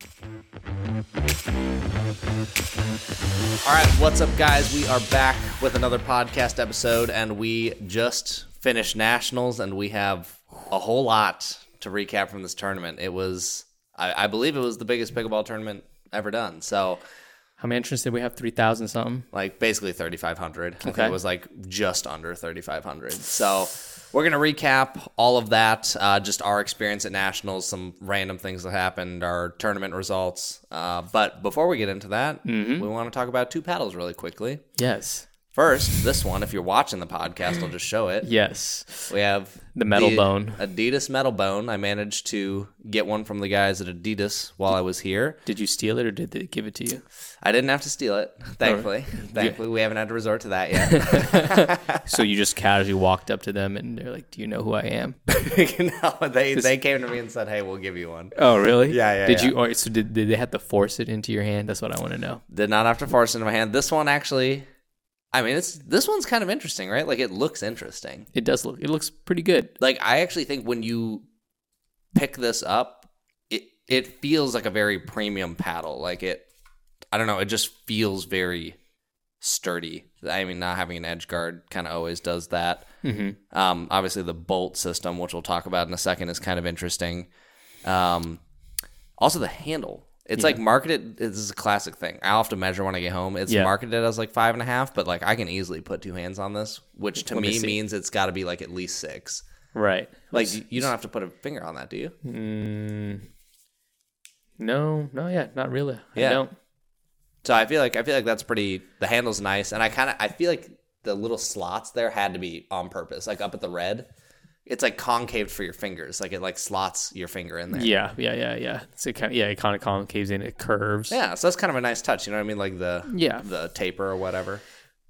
All right, what's up, guys? We are back with another podcast episode, and we just finished nationals, and we have a whole lot to recap from this tournament. It was, I, I believe, it was the biggest pickleball tournament ever done. So, How many entrants did we have? 3,000 something? like, basically 3,500. I think Okay. it was like just under 3,500. So, we're gonna recap all of that, uh, just our experience at nationals, some random things that happened, our tournament results. Uh, but before we get into that, Mm-hmm. we want to talk about two paddles really quickly. Yes. First, this one, if you're watching the podcast, I'll just show it. Yes. We have The Metalbone. Adidas Metalbone. I managed to get one from the guys at Adidas while I was here. Did you steal it or did they give it to you? I didn't have to steal it, oh. thankfully. Thankfully, we haven't had to resort to that yet. So you just casually walked up to them and they're like, "Do you know who I am?" no, they they came to me and said, "Hey, we'll give you one." Oh, really? Yeah, yeah, Did yeah. you? Or, so did, did they have to force it into your hand? That's what I want to know. Did not have to force it into my hand. This one actually, I mean, it's this one's kind of interesting, right? Like it looks interesting. It does look. It looks pretty good. like I actually think when you pick this up, it it feels like a very premium paddle. Like it, I don't know, it just feels very sturdy. I mean, not having an edge guard kind of always does that. Mm-hmm. Um, obviously, the bolt system, which we'll talk about in a second, is kind of interesting. Um, also, the handle. It's like marketed. This is a classic thing. I'll have to measure when I get home. It's Yeah. marketed as like five and a half, but like I can easily put two hands on this, which to Let me me means it's got to be like at least six. Right. Like you- you don't have to put a finger on that, do you? Mm, no, no, yeah, not really. I Yeah. don't. So I feel like I feel like that's pretty. The handle's nice, and I kind of I feel like the little slots there had to be on purpose. Like up at the red, it's like concave for your fingers. Like it like slots your finger in there. Yeah, yeah, yeah, yeah. So it kind of, yeah, it kind of concaves in. It curves. Yeah, so that's kind of a nice touch. You know what I mean? Like the Yeah. the taper or whatever.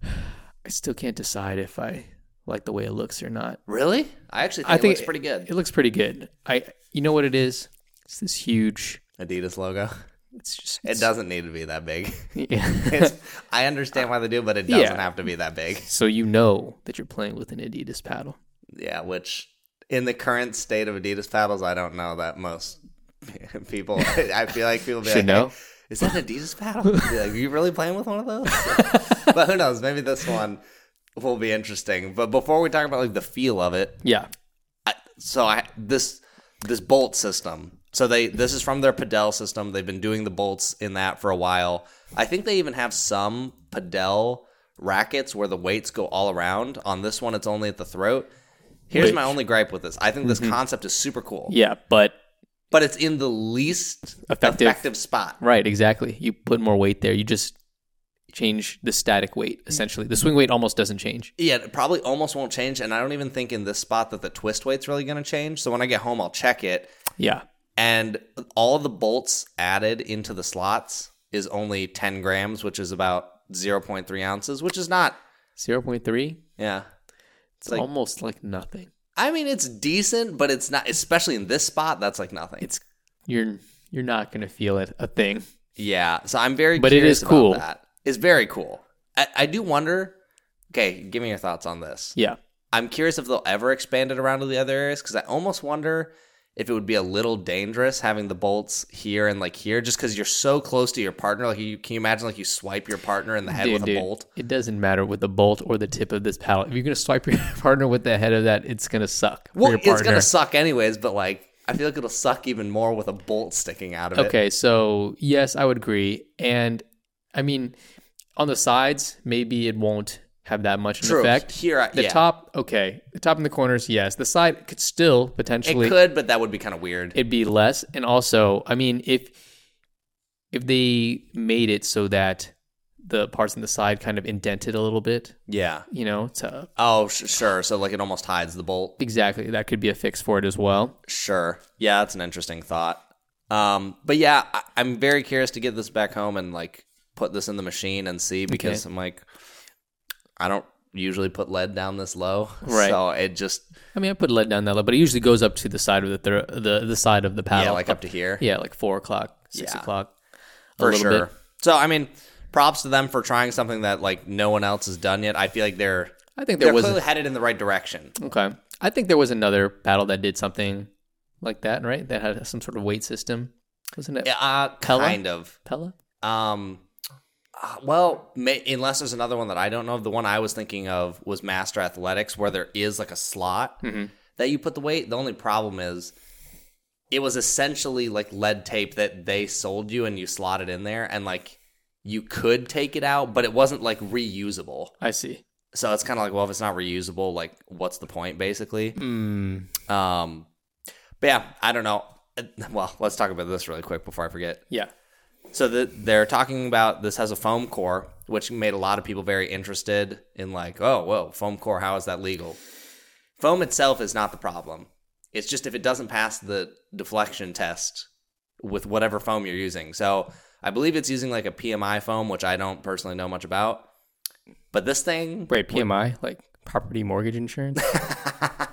I still can't decide if I like the way it looks or not. Really? I actually think, I it think looks pretty good. It looks pretty good. I, you know what it is? It's this huge. Adidas logo. It's just. It doesn't need to be that big. Yeah. I understand why they do, but it doesn't Yeah. have to be that big. so you know that you're playing with an Adidas paddle. Yeah, which in the current state of Adidas paddles, I don't know that most people. I feel like people be Should like, know. "Hey, is that an Adidas paddle? Like, Are you really playing with one of those? but who knows? Maybe this one will be interesting. But before we talk about like the feel of it, Yeah. I, so I this this bolt system. So they this is from their Padel system. They've been doing the bolts in that for a while. I think they even have some Padel rackets where the weights go all around. On this one, it's only at the throat. Here's Which- my only gripe with this. I think this mm-hmm. concept is super cool, Yeah, but but it's in the least Effective. effective spot. right, exactly. You put more weight there. You just change the static weight essentially. The swing weight almost doesn't change. Yeah, it probably almost won't change, and I don't even think in this spot that the twist weight's really going to change. So when I get home, I'll check it, Yeah. and all the bolts added into the slots is only 10 grams, which is about 0.3 ounces, which is not, 0.3. yeah. It's like- almost like nothing. I mean, it's decent, but it's not, especially in this spot, that's like nothing. It's you're you're not going to feel it a thing. yeah, so I'm very But it curious is about cool. that. It's very cool. I, I do wonder, okay, give me your thoughts on this. Yeah. I'm curious if they'll ever expand it around to the other areas because I almost wonder if it would be a little dangerous having the bolts here and like here, just because you're so close to your partner. Like, you can you imagine like you swipe your partner in the head Dude, with a dude, bolt? It doesn't matter with the bolt or the tip of this paddle. If you're going to swipe your partner with the head of that, it's going to suck. Well, your it's gonna suck anyways, but like I feel like it'll suck even more with a bolt sticking out of it. Okay, so yes, I would agree. And I mean, on the sides, maybe it won't have that much an True. effect. Here, I, The yeah, top, okay. The top and the corners, yes. The side could still potentially. it could, but that would be kind of weird. it'd be less. And also, I mean, if if they made it so that the parts on the side kind of indented a little bit, yeah. you know, to Oh, sh- sure. So like it almost hides the bolt. exactly that could be a fix for it as well. Sure. Yeah, that's an interesting thought. Um, but yeah, I- I'm very curious to get this back home and like put this in the machine and see because I'm like, I don't usually put lead down this low, Right. So it just I mean, I put lead down that low, but it usually goes up to the side of the thir- the the side of the paddle. yeah, like up to here yeah, like four o'clock, six Yeah. o'clock, a for sure. bit. So I mean, props to them for trying something that like no one else has done yet. I feel like they're I think there they're was clearly headed in the right direction. okay. I think there was another paddle that did something like that, right? That had some sort of weight system. Wasn't it Uh, Pella? kind of. Pella? Um, uh, well, may, unless there's another one that I don't know. Of, the one I was thinking of was Master Athletics, where there is like a slot that you put the weight. The only problem is it was essentially like lead tape that they sold you and you slotted in there, and like you could take it out, but it wasn't like reusable. I see. So it's kind of like, well, if it's not reusable, like what's the point, basically? Mm, Um, but yeah, I don't know. Uh, Well, let's talk about this really quick before I forget. yeah. So the, they're talking about this has a foam core, which made a lot of people very interested in like, oh, whoa, foam core, how is that legal? Foam itself is not the problem. It's just if it doesn't pass the deflection test with whatever foam you're using. So I believe it's using like a PMI foam, which I don't personally know much about. But this thing, Wait, PMI, like property mortgage insurance?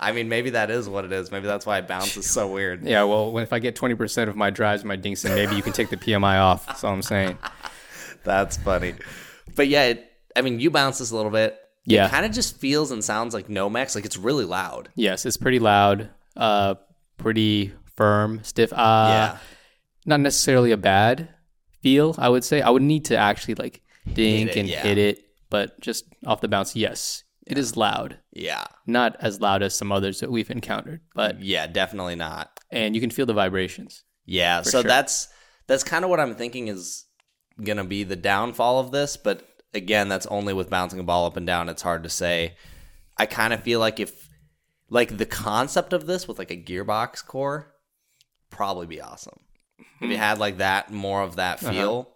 I mean, maybe that is what it is. Maybe that's why it bounces so weird. yeah, well, if I get 20% of my drives, my Dingson, maybe you can take the PMI off. That's all I'm saying. That's funny. But yeah, it, I mean, you bounce this a little bit. Yeah. It kind of just feels and sounds like Nomex. Like it's really loud. Yes, it's pretty loud, uh, pretty firm, stiff. Uh, yeah. Not necessarily a bad feel, I would say. I would need to actually like dink it, and yeah. hit it, but just off the bounce, yes, it is loud. Yeah. Not as loud as some others that we've encountered, but Yeah, definitely not. and you can feel the vibrations. Yeah. so sure. that's that's kind of what I'm thinking is gonna be the downfall of this. But again, that's only with bouncing a ball up and down. It's hard to say. I kind of feel like if like the concept of this with like a gearbox core, probably be awesome. If you hmm. had like that, more of that uh-huh. feel.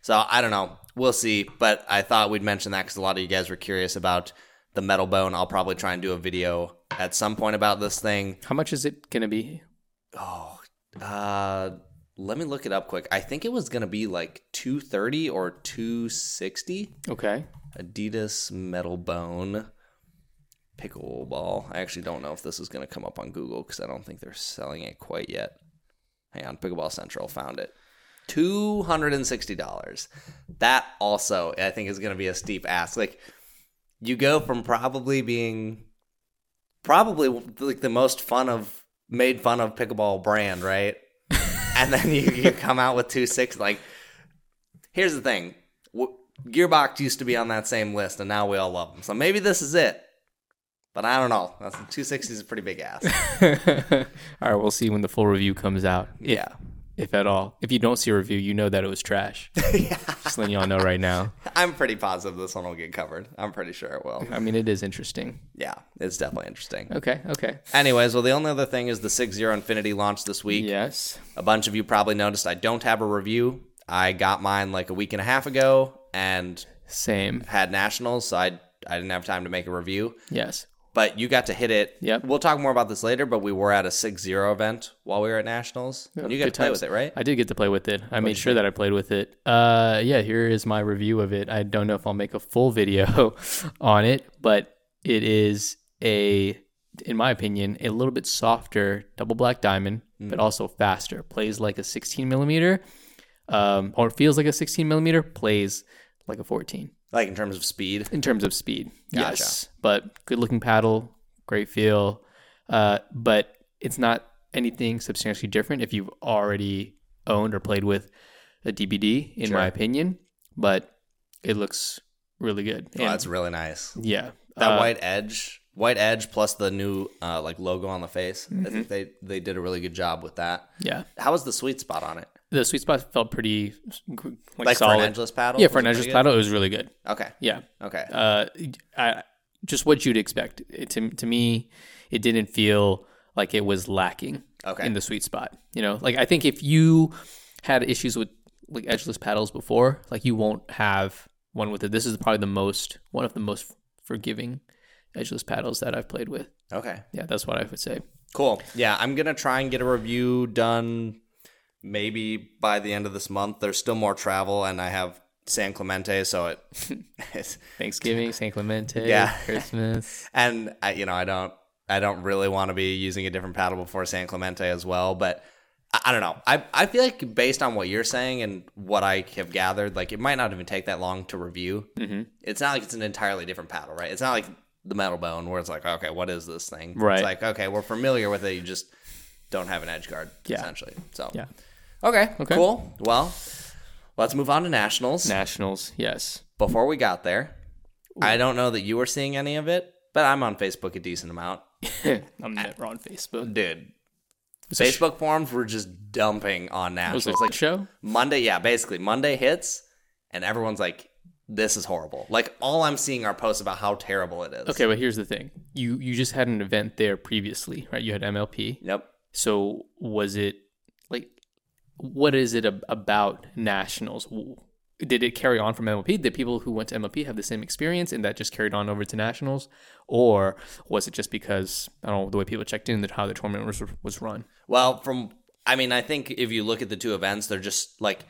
So I don't know. We'll see. But I thought we'd mention that because a lot of you guys were curious about the Metalbone. I'll probably try and do a video at some point about this thing. How much is it gonna be? Oh, uh, let me look it up quick. I think it was gonna be like two thirty or two sixty. Okay. Adidas Metalbone pickleball. I actually don't know if this is gonna come up on Google because I don't think they're selling it quite yet. Hang on, Pickleball Central found it. Two hundred and sixty dollars. That also, I think, is gonna be a steep ask. Like, you go from probably being probably like the most fun of made fun of pickleball brand, right? and then you, you come out with two six. Like, here's the thing: Gearbox used to be on that same list, and now we all love them. So maybe this is it. But I don't know. That's two sixty is a pretty big ass. all right, we'll see when the full review comes out. Yeah. If at all. If you don't see a review, you know that it was trash. Just letting y'all know right now. I'm pretty positive this one will get covered. I'm pretty sure it will. I mean, it is interesting. Yeah, it's definitely interesting. Okay. Okay. Anyways, well, the only other thing is the Six Zero Infinity launched this week. Yes. A bunch of you probably noticed I don't have a review. I got mine like a week and a half ago and Same. had nationals, so I I didn't have time to make a review. Yes. But you got to hit it. Yep. We'll talk more about this later, but we were at a Six Zero event while we were at nationals. and you got Good to play times. with it, right? I did get to play with it. I made sure that I played with it. Uh, yeah, here is my review of it. I don't know if I'll make a full video on it, but it is a, in my opinion, a little bit softer double black diamond, Mm. but also faster. Plays like a 16 millimeter, um, or feels like a 16 millimeter. Plays like a 14 Like in terms of speed. in terms of speed. Gotcha. Yes, but good looking paddle, great feel. Uh, but it's not anything substantially different if you've already owned or played with a DBD, in Sure. my opinion. But it looks really good. Oh, And- that's really nice. yeah, That Uh, white edge, white edge plus the new uh, like logo on the face. Mm-hmm. I think they they did a really good job with that. yeah. How was the sweet spot on it? The sweet spot felt pretty like, Like solid. for an edgeless paddle? yeah, for an edgeless paddle, it was really good. good? Okay. Yeah, Okay. uh, I, just what you'd expect. It, to to me, it didn't feel like it was lacking Okay. in the sweet spot. You know, like I think if you had issues with like edgeless paddles before, like you won't have one with it. This is probably the most one of the most forgiving edgeless paddles that I've played with. okay. Yeah, that's what I would say. Cool. Yeah, I'm gonna try and get a review done maybe by the end of this month. There's still more travel, and I have San Clemente, so it. it's, Thanksgiving, San Clemente, Yeah. Christmas. and I, you know, I don't, I don't really want to be using a different paddle before San Clemente as well. But I, I don't know. I, I feel like based on what you're saying and what I have gathered, like it might not even take that long to review. hmm It's not like it's an entirely different paddle, right? It's not like the Metalbone where it's like, okay, what is this thing? Right. It's like, okay, we're familiar with it. You just don't have an edge guard, Yeah. essentially. So Yeah. Okay, Okay. cool. Well, let's move on to nationals. Nationals, yes. Before we got there, I don't know that you were seeing any of it, but I'm on Facebook a decent amount. I'm never on Facebook. Dude, Facebook forums were just dumping on It was nationals. like Like show. Monday, yeah, basically Monday hits, and everyone's like, "This is horrible." Like all I'm seeing are posts about how terrible it is. Okay, but here's the thing. You you just had an event there previously, right? You had MLP. Yep. So was it what is it ab- about nationals? Did it carry on from MLP? Did people who went to MLP have the same experience and that just carried on over to nationals, or was it just because I don't know the way people checked in that how the tournament was was run? Well, from I mean, I think if you look at the two events, they're just like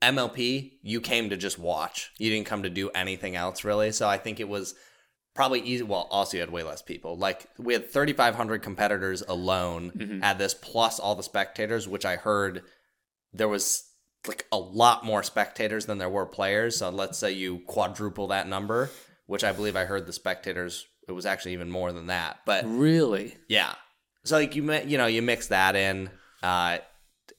MLP. You came to just watch. You didn't come to do anything else really. So I think it was probably easy. Well, also you had way less people. Like we had 3,500 competitors alone mm-hmm. at this, plus all the spectators, which I heard there was like a lot more spectators than there were players. So let's say you quadruple that number, which I believe I heard the spectators. It was actually even more than that. But Really? yeah. So like you you know you mix that in, uh,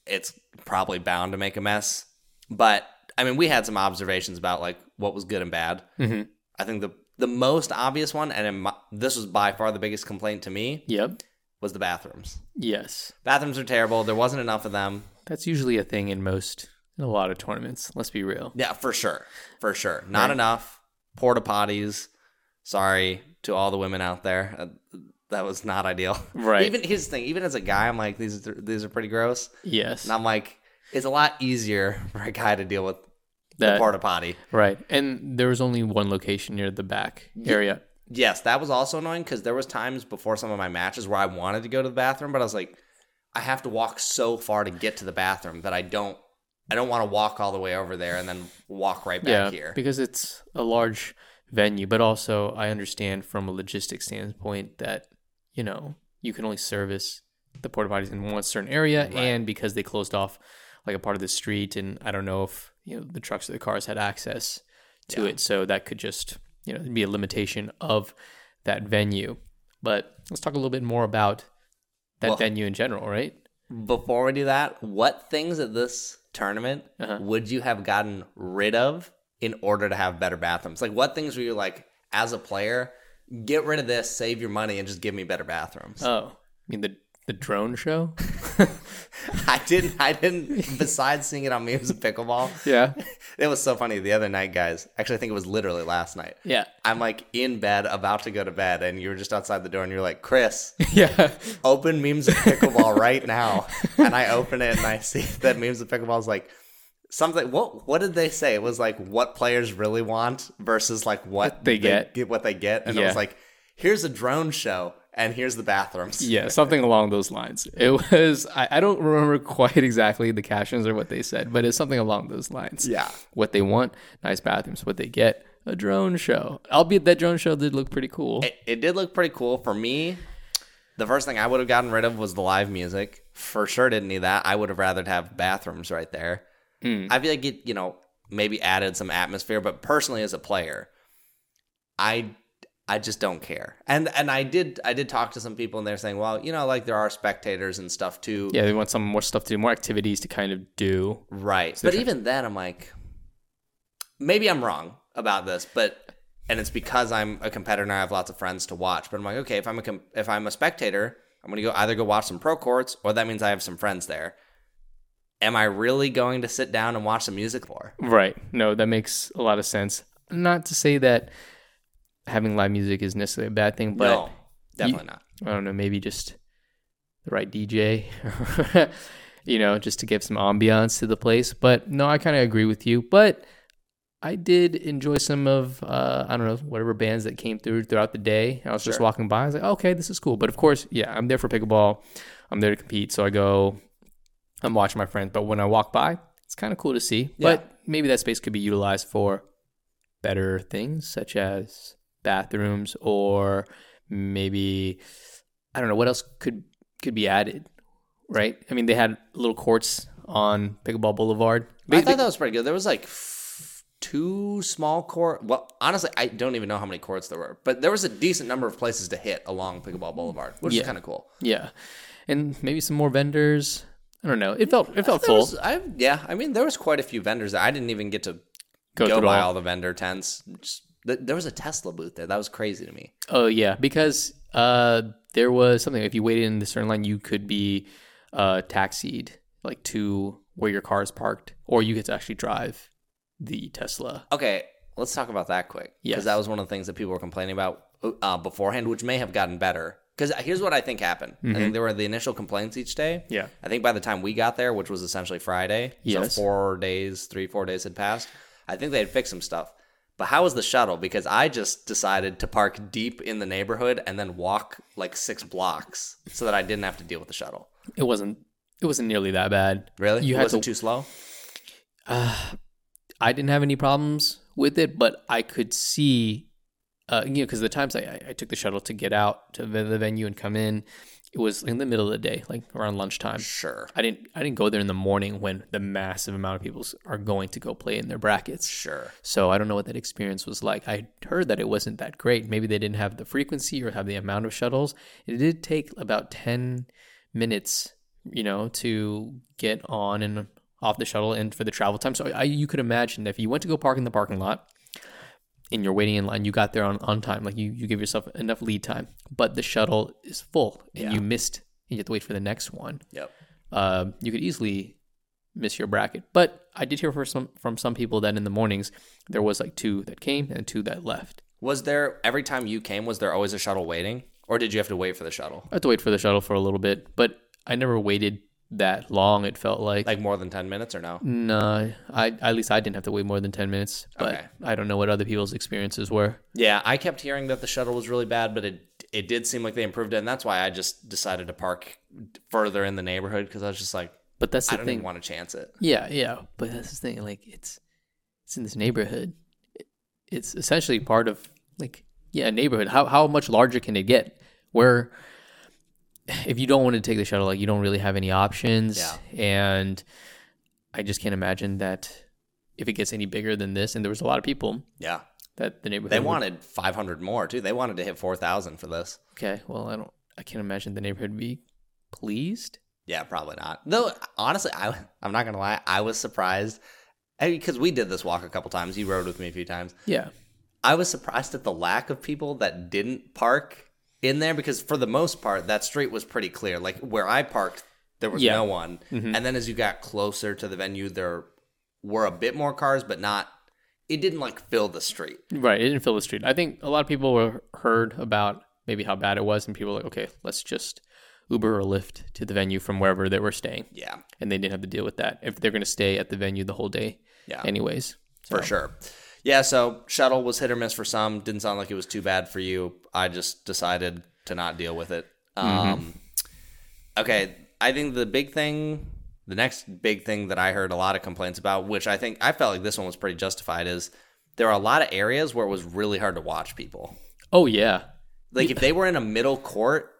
it's probably bound to make a mess. But I mean, we had some observations about like what was good and bad. Mm-hmm. I think the the most obvious one, and in my, this was by far the biggest complaint to me, Yep. Was the bathrooms. Yes. Bathrooms are terrible. There wasn't enough of them. That's usually a thing in most in a lot of tournaments. Let's be real. Yeah, for sure, for sure. Not Right. enough porta potties. Sorry to all the women out there. Uh, that was not ideal. Right. Even his thing. Even as a guy, I'm like these are, these are pretty gross. Yes. And I'm like, it's a lot easier for a guy to deal with the That- porta potty. Right. And there was only one location near the back area. Yes, that was also annoying because there was times before some of my matches where I wanted to go to the bathroom, but I was like, I have to walk so far to get to the bathroom that I don't. I don't want to walk all the way over there and then walk right back yeah, here. because it's a large venue, but also I understand from a logistics standpoint that you know you can only service the porta potties in one certain area, Right. and because they closed off like a part of the street, and I don't know if you know the trucks or the cars had access to Yeah. it, so that could just you know it'd be a limitation of that venue. But let's talk a little bit more about that Well- venue in general, right? Before we do that, what things at this tournament Uh-huh. would you have gotten rid of in order to have better bathrooms? Like, what things were you like, as a player, get rid of this, save your money, and just give me better bathrooms? Oh, I mean the the drone show. I didn't. I didn't. Besides seeing it on memes of pickleball, yeah, it was so funny the other night, guys. Actually, I think it was literally last night. yeah, I'm like in bed, about to go to bed, and you were just outside the door, and you're like, "Chris, yeah. open memes of pickleball right now." And I open it, and I see that memes of pickleball is like something. What What did they say? It was like what players really want versus like what they get. get what they get, and it was like, "Here's a drone show, and here's the bathrooms." Yeah, something along those lines. It was I, I don't remember quite exactly the captions or what they said, but it's something along those lines. Yeah. What they want, nice bathrooms. What they get, a drone show. Albeit that drone show did look pretty cool. It, it did look pretty cool for me. The first thing I would have gotten rid of was the live music. For sure, didn't need that. I would have rather have bathrooms right there. Hmm. I feel like it, you know, maybe added some atmosphere. But personally, as a player, I I just don't care. And and I did I did talk to some people and they're saying, well, you know, like there are spectators and stuff too. yeah, they want some more stuff to do, more activities to kind of do. Right. But even then, I'm like, maybe I'm wrong about this, but and it's because I'm a competitor and I have lots of friends to watch. But I'm like, okay, if I'm a com- if I'm a spectator, I'm gonna go either go watch some pro courts or that means I have some friends there. Am I really going to sit down and watch some music for? Right. No, that makes a lot of sense. Not to say that having live music is necessarily a bad thing, but no, definitely not. I don't know, maybe just the right DJ, you know, just to give some ambiance to the place. But no, I kind of agree with you. But I did enjoy some of, uh, I don't know, whatever bands that came through throughout the day. I was just walking by. I was like, okay, this is cool. But of course, yeah, I'm there for pickleball. I'm there to compete. So I go, I'm watching my friends. But when I walk by, it's kind of cool to see. Yeah. But maybe that space could be utilized for better things, such as bathrooms or maybe I don't know what else could could be added, right? I mean, they had little courts on Pickleball Boulevard. I thought that was pretty good. There was like f- two small court. Well, honestly, I don't even know how many courts there were, but there was a decent number of places to hit along Pickleball Boulevard, which Yeah. is kind of cool. yeah, and maybe some more vendors. I don't know. It felt it felt full. was- I, yeah, I mean, there was quite a few vendors. I didn't even get to Go go, by all. all the vendor tents. Just, th- there was a Tesla booth there. That was crazy to me. Oh yeah, because uh, there was something. If you waited in the certain line, you could be uh, taxied like to where your car is parked, or you get to actually drive the Tesla. Okay, let's talk about that quick. Yes. Because that was one of the things that people were complaining about uh, beforehand, which may have gotten better. Because here's what I think happened. I think there were the initial complaints each day. Mm-hmm. Yeah. I think by the time we got there, which was essentially Friday, Yes. so four days, three, four days had passed, I think they had fixed some stuff. But how was the shuttle? Because I just decided to park deep in the neighborhood and then walk like six blocks so that I didn't have to deal with the shuttle. It wasn't. It wasn't nearly that bad. Really? You it had wasn't to- too slow? Uh, I didn't have any problems with it, but I could see, uh, you know, because the times I, I- took the shuttle to get out to the, the venue and come in, it was in the middle of the day, like around lunchtime. Sure. I didn't I didn't go there in the morning when the massive amount of people are going to go play in their brackets. Sure. So I don't know what that experience was like. I heard that it wasn't that great. Maybe they didn't have the frequency or have the amount of shuttles. It did take about 10 minutes, you know, to get on and off the shuttle and for the travel time. So I, you could imagine that if you went to go park in the parking lot and you're waiting in line, you got there on, on time. Like you, you give yourself enough lead time, but the shuttle is full and Yeah. you missed and you have to wait for the next one Yep. uh, you could easily miss your bracket. But I did hear from some from some people that in the mornings there was like two that came and two that left. Was there, every time you came, was there always a shuttle waiting? Or did you have to wait for the shuttle? I had to wait for the shuttle for a little bit, but I never waited that long. It felt like, Like more than 10 minutes or no? no, I at least I didn't have to wait more than ten minutes. But Okay. I don't know what other people's experiences were. Yeah, I kept hearing that the shuttle was really bad, but it it did seem like they improved it, and that's why I just decided to park further in the neighborhood because I was just like, But that's I the don't thing. even want to chance it. Yeah, yeah, but that's the thing. Like it's it's in this neighborhood. It's essentially part of like yeah, a neighborhood. How how much larger can it get? Where if you don't want to take the shuttle, like you don't really have any options. Yeah. And I just can't imagine that if it gets any bigger than this, and there was a lot of people Yeah, that the neighborhood they would- wanted 500 more too. They wanted to hit 4,000 for this. Okay, well I don't I can't imagine the neighborhood would be pleased. Yeah, probably not. Though honestly, I I'm not gonna lie, I was surprised because we did this walk a couple times. You rode with me a few times. Yeah. I was surprised at the lack of people that didn't park in there because for the most part that street was pretty clear. Like where I parked, there was Yeah. no one. Mm-hmm. And then as you got closer to the venue, there were a bit more cars, but not. It didn't like fill the street. Right, it didn't fill the street. I think a lot of people were heard about maybe how bad it was, and people were like, okay, let's just Uber or Lyft to the venue from wherever they were staying, Yeah, and they didn't have to deal with that if they're going to stay at the venue the whole day, yeah, anyways. for sure. Yeah, so shuttle was hit or miss for some. Didn't sound like it was too bad for you. I just decided to not deal with it. Um, okay, I think the big thing, the next big thing that I heard a lot of complaints about, which I think I felt like this one was pretty justified, is there are a lot of areas where it was really hard to watch people. Oh yeah, Like if they were in a middle court,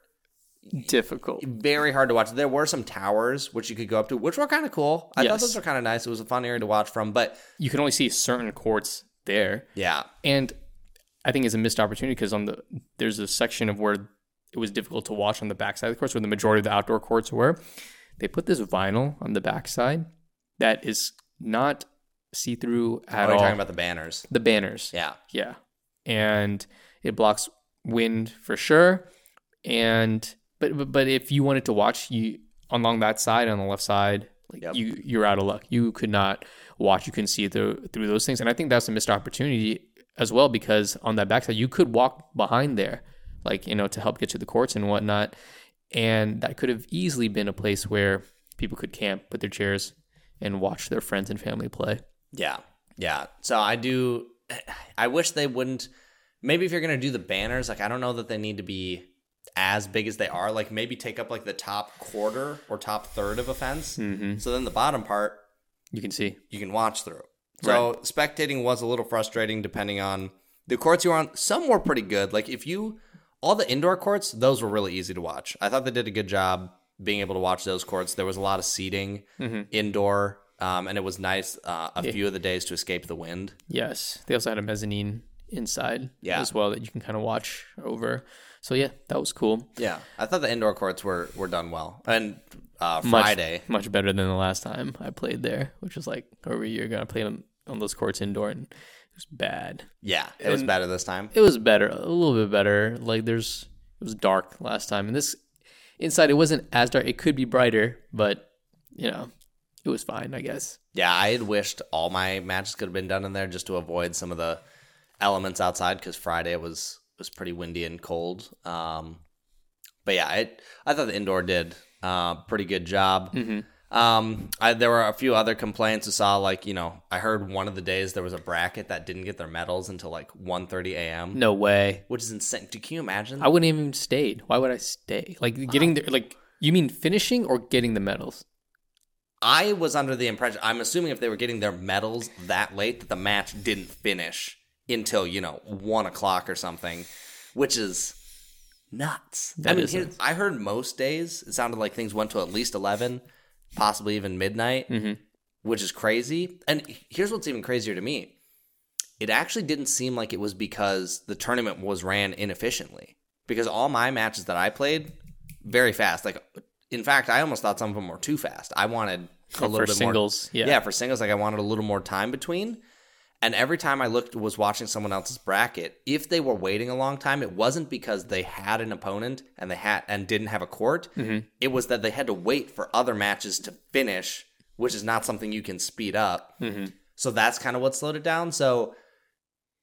difficult. very hard to watch. There were some towers which you could go up to, which were kind of cool. I thought those were kind of nice. It was a fun area to watch from, but You can only see certain courts there, yeah, and I think it's a missed opportunity because on the there's a section of where it was difficult to watch on the backside of the courts, where the majority of the outdoor courts were. They put this vinyl on the backside that is not see through Are oh, at you all. talking about the banners? the banners. Yeah. Yeah. And it blocks wind for sure. And but but, but if you wanted to watch you along that side on the left side, like Yep. you you're out of luck. You could not watch. You couldn't see through through those things. And I think that's a missed opportunity as well because on that backside you could walk behind there, like you know, to help get to the courts and whatnot. And that could have easily been a place where people could camp, put their chairs, and watch their friends and family play. Yeah. Yeah. So I do I wish they wouldn't maybe if you're going to do the banners, like I don't know that they need to be as big as they are. Like maybe take up like the top quarter or top third of a fence. Mm-hmm. So then the bottom part You can see. you can watch through. So spectating was a little frustrating depending on the courts you were on. Some were pretty good. Like if you all the indoor courts, those were really easy to watch. I thought they did a good job being able to watch those courts. There was a lot of seating indoor, um, and it was nice uh, a few of the days to escape the wind. Yes, they also had a mezzanine inside Yeah. as well that you can kind of watch over. So yeah, that was cool. Yeah, I thought the indoor courts were were done well, and uh, Much- Friday. much better than the last time I played there, which was like over a year ago. I played on, on those courts indoor, and it was bad. Yeah, it was better this time. It was better, a little bit better. Like there's, it was dark last time, and this inside it wasn't as dark. It could be brighter, but you know, it was fine, I guess. Yeah, I had wished all my matches could have been done in there just to avoid some of the elements outside because Friday was was pretty windy and cold. Um, but yeah, I I thought the indoor did uh, pretty good job. Um, I, there were a few other complaints. I saw like you know I heard one of the days there was a bracket that didn't get their medals until like 1.30 a.m. No way. which is insane. Do, can you imagine? I wouldn't even stayed. Why would I stay? Like getting there, like you mean finishing or getting the medals? I was under the impression. I'm assuming if they were getting their medals that late, that the match didn't finish until you know one o'clock or something, which is nuts. I mean, is here- nuts. I heard most days it sounded like things went to at least eleven, possibly even midnight, Mhm. which is crazy. And here's what's even crazier to me: it actually didn't seem like it was because the tournament was ran inefficiently. Because all my matches that I played, very fast. Like, in fact, I almost thought some of them were too fast. I wanted a little bit more singles, yeah. yeah, for singles, like I wanted a little more time between. And every time I looked, was watching someone else's bracket. If they were waiting a long time, it wasn't because they had an opponent and they had and didn't have a court. Mm-hmm. It was that they had to wait for other matches to finish, which is not something you can speed up. Mm-hmm. So that's kind of what slowed it down. So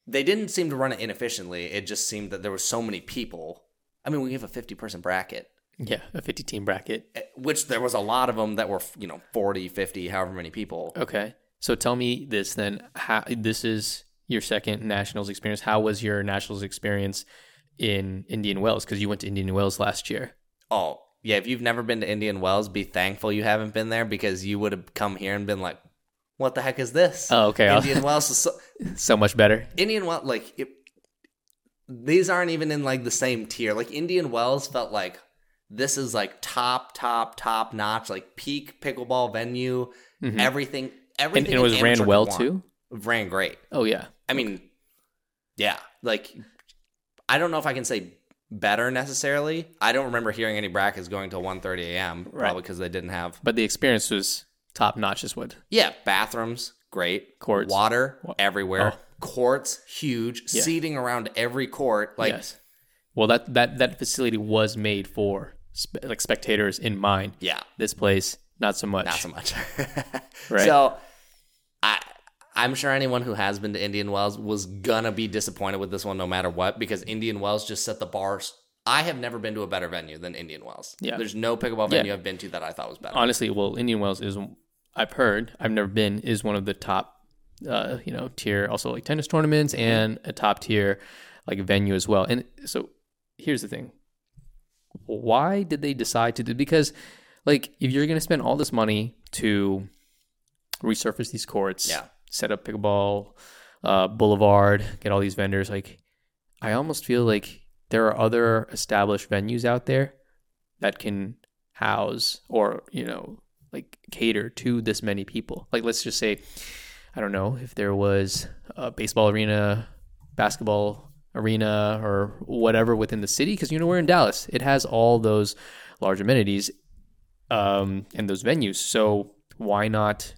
they didn't seem to run it inefficiently. It just seemed that there were so many people. I mean, we have a fifty-person bracket Yeah, a 50 team bracket. eh, which there was a lot of them that were you know 40 50 however many people Okay. So tell me this then. How this is your second nationals experience? How was your nationals experience in Indian Wells? Because you went to Indian Wells last year. oh yeah if you've never been to indian wells be thankful you haven't been there because you would have come here and been like what the heck is this Oh, okay. Indian wells is so, So much better. indian well like it, these aren't even in like the same tier like indian wells felt like this is like top top top notch like peak pickleball venue mm-hmm. everything everything. And, and it was ran well want. too. ran great Oh yeah. I mean, yeah, like I don't know if I can say better necessarily. I don't remember hearing any brackets going till 1:30 a.m. Right. Probably because they didn't have. But the experience was top notch. Is what. Yeah, bathrooms great, Courts. water oh. everywhere, Oh. courts huge, Yeah. seating around every court. Like yes. Well, that that that facility was made for spe- like spectators in mind. yeah, This place, not so much. not so much. Right. So I I'm sure anyone who has been to Indian Wells was gonna be disappointed with this one no matter what because Indian Wells just set the bars. I have never been to a better venue than Indian Wells. Yeah. There's no pickleball Yeah. venue I've been to that I thought was better. Honestly, well, Indian Wells is. I've heard. I've never been. Is one of the top. Uh, you know, tier also like tennis tournaments and a top tier like venue as well. And so here's the thing. Why did they decide to do? Because like if you're gonna spend all this money to resurface these courts, Yeah. set up pickleball uh, boulevard, get all these vendors. Like, I almost feel like there are other established venues out there that can house or you know like cater to this many people. Like, let's just say, I don't know if there was a baseball arena, basketball arena, or whatever within the city, because you know we're in Dallas. It has all those large amenities um, and those venues. So why not,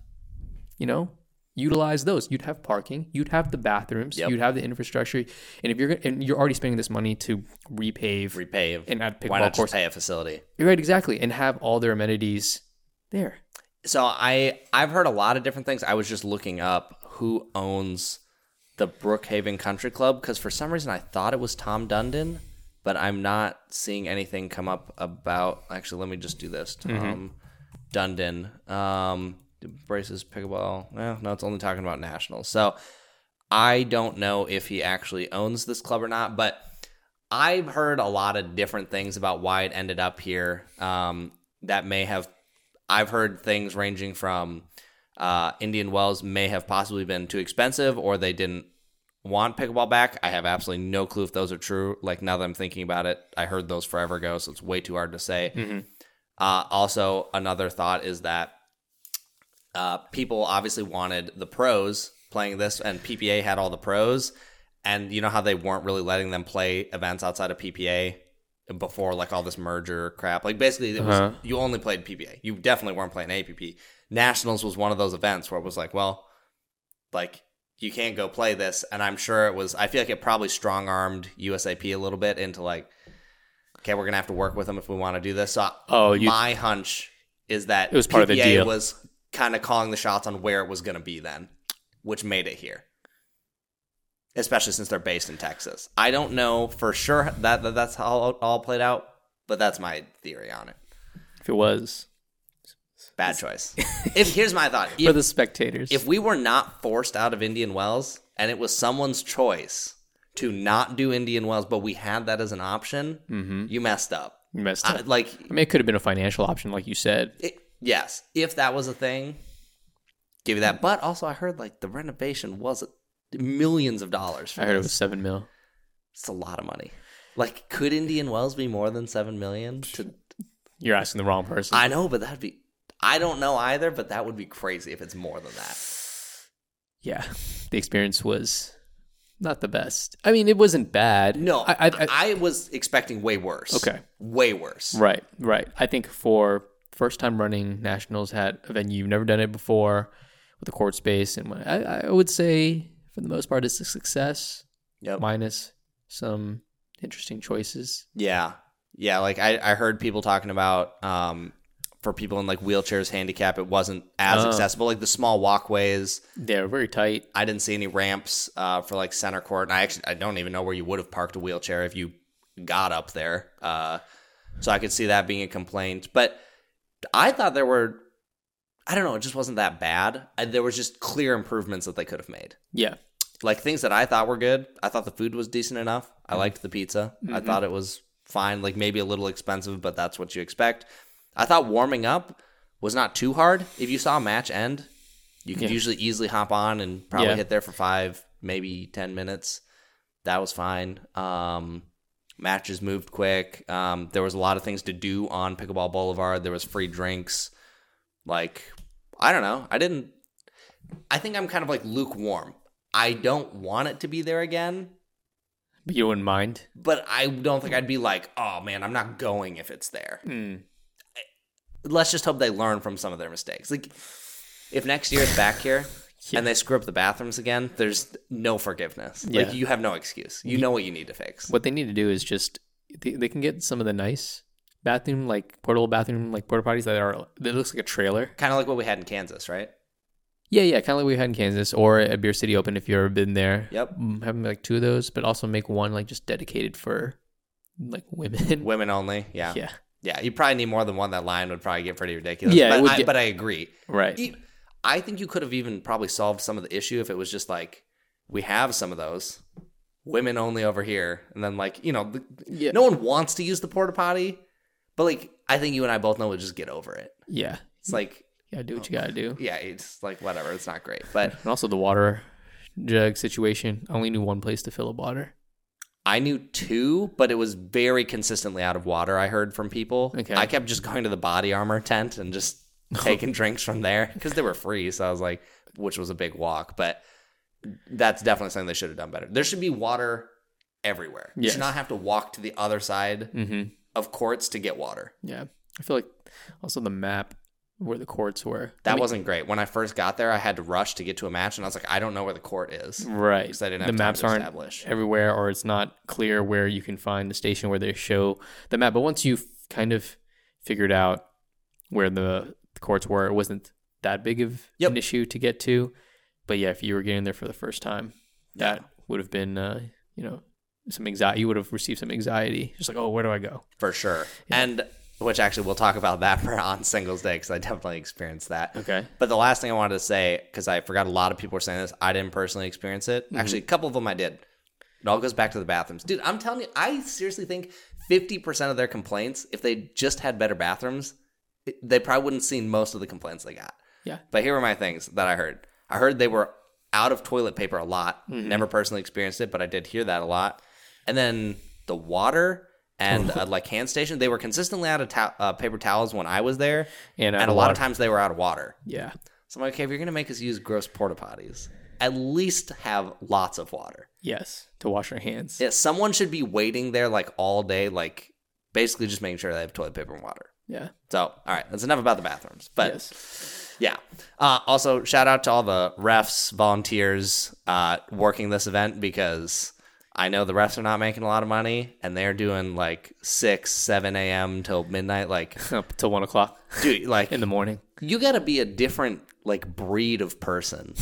you know, utilize those? You'd have parking, you'd have the bathrooms, Yep. you'd have the infrastructure, and if you're and you're already spending this money to repave repave. and add Why pickleball not just courts, pay a facility? right? Exactly, and have all their amenities there. So I I've heard a lot of different things. I was just looking up who owns the Brookhaven Country Club because for some reason I thought it was Tom Dundon, but I'm not seeing anything come up about. Actually, let me just do this. Tom Dundon um, braces pickleball. Well, no, it's only talking about nationals. So I don't know if he actually owns this club or not, but I've heard a lot of different things about why it ended up here. Um, that may have, I've heard things ranging from uh, Indian Wells may have possibly been too expensive or they didn't want pickleball back. I have absolutely no clue if those are true. Like now that I'm thinking about it, I heard those forever ago, so it's way too hard to say. Uh, also, another thought is that uh, people obviously wanted the pros playing this, and PPA had all the pros. And you know how they weren't really letting them play events outside of PPA before like all this merger crap. Like basically, it was, Uh-huh. you only played PPA. You definitely weren't playing APP. Nationals was one of those events where it was like, well, like you can't go play this, and I'm sure it was. I feel like it probably strong armed USAP a little bit into like, okay, we're gonna have to work with them if we want to do this. So Oh, you- my hunch is that It was part of the deal. was kind of calling the shots on where it was gonna be then, which made it here especially since they're based in Texas. I don't know for sure that, that that's how it all played out, but that's my theory on it. If it was Bad choice. if here's my thought, for the spectators, if we were not forced out of Indian Wells and it was someone's choice to not do Indian Wells, but we had that as an option, mm-hmm. you messed up. you messed I, up. like, I mean, it could have been a financial option, like you said. it, yes, if that was a thing, give you that. But also, I heard like the renovation was millions of dollars. For I heard it was seven mil. It's a lot of money. Like, could Indian Wells be more than seven million? To You're asking the wrong person. I know, but that'd be. I don't know either, but that would be crazy if it's more than that. yeah, the experience was not the best. I mean, it wasn't bad. No, I, I, I, I, was expecting way worse. Okay. way worse. right, right. I think for first time running nationals at a venue you've never done it before with the court space, and I, I would say for the most part it's a success, Yep. minus some interesting choices. Yeah, yeah. Like I, I heard people talking about um, for people in like wheelchairs, handicap, it wasn't as Oh. accessible. Like the small walkways, They're very tight. I didn't see any ramps uh, for like center court, and I actually I don't even know where you would have parked a wheelchair if you got up there. Uh, so I could see that being a complaint, but I thought there were, I don't know, it just wasn't that bad. I, there was just clear improvements that they could have made, Yeah, like things that I thought were good. I thought the food was decent enough. I liked the pizza. I thought it was fine, like maybe a little expensive, but that's what you expect. I thought warming up was not too hard. If you saw a match end, you could Yeah. usually easily hop on and probably Yeah. hit there for five, maybe ten minutes. That was fine. Um, matches moved quick. Um, there was a lot of things to do on Pickleball Boulevard. There was free drinks. Like I don't know. I didn't. I think I'm kind of like lukewarm. I don't want it to be there again, but you wouldn't mind. but I don't think I'd be like, oh man, I'm not going if it's there. Mm. Let's just hope they learn from some of their mistakes. Like, if next year it's back here Yeah. and they screw up the bathrooms again, there's no forgiveness. Yeah. Like, you have no excuse. You know what you need to fix. What they need to do is just they, they can get some of the nice bathroom, like portable bathroom, like porta potties that are that looks like a trailer. Kind of like what we had in Kansas, right? Yeah, yeah, kind of like we had in Kansas or at Beer City Open if you've ever been there. Yep. Mm, Have like two of those, but also make one like just dedicated for like women. Women only. Yeah. yeah, Yeah. You probably need more than one. That line would probably get pretty ridiculous. Yeah, But, I, get- but I agree. right. I think you could have even probably solved some of the issue if it was just like, we have some of those. Women only over here. And then, like, you know, the, Yeah. no one wants to use the porta potty. But, like, I think you and I both know we'll just get over it. Yeah, It's like, you gotta do what you gotta do. yeah, it's like, whatever. It's not great. But And also the water jug situation. I only knew one place to fill up water. I knew two, but it was very consistently out of water. I heard from people. Okay. I kept just going to the body armor tent and just taking drinks from there because they were free. So I was like, which was a big walk, but that's definitely something they should have done better. There should be water everywhere. You should not have to walk to the other side Mm-hmm. of courts to get water. Yeah, I feel like also the map where the courts were. That I mean, wasn't great. When I first got there, I had to rush to get to a match, and I was like, I don't know where the court is. right. Because I didn't the have time maps to aren't establish. everywhere, or it's not clear where you can find the station where they show the map. But once you've kind of figured out where the, the courts were, it wasn't that big of Yep. an issue to get to. But yeah, if you were getting there for the first time, that would have been, uh, you know, some anxiety. You would have received some anxiety, just like, oh, where do I go? for sure. And which actually we'll talk about that for on singles day because I definitely experienced that. Okay. But the last thing I wanted to say because I forgot a lot of people were saying this, I didn't personally experience it. Mm-hmm. Actually, a couple of them I did. It all goes back to the bathrooms, dude. I'm telling you, I seriously think 50% of their complaints, if they just had better bathrooms, they probably wouldn't seen most of the complaints they got. Yeah. But here were my things that I heard. I heard they were out of toilet paper a lot. Mm-hmm. Never personally experienced it, but I did hear that a lot. And then the water and uh, like hand station, they were consistently out of ta- uh, paper towels when I was there, And, and a lot of times they were out of water. yeah. So I'm like, okay, if you're gonna make us use gross porta potties, at least have lots of water. Yes. To wash your hands. Yeah, someone should be waiting there like all day, like basically just making sure they have toilet paper and water. Yeah. So, all right, that's enough about the bathrooms. But yes. yeah. Uh, also, shout out to all the refs, volunteers uh, working this event because I know the rest are not making a lot of money and they're doing like 6, 7 a.m. till midnight. Like, Up till one o'clock dude, like, in the morning. you got to be a different like breed of person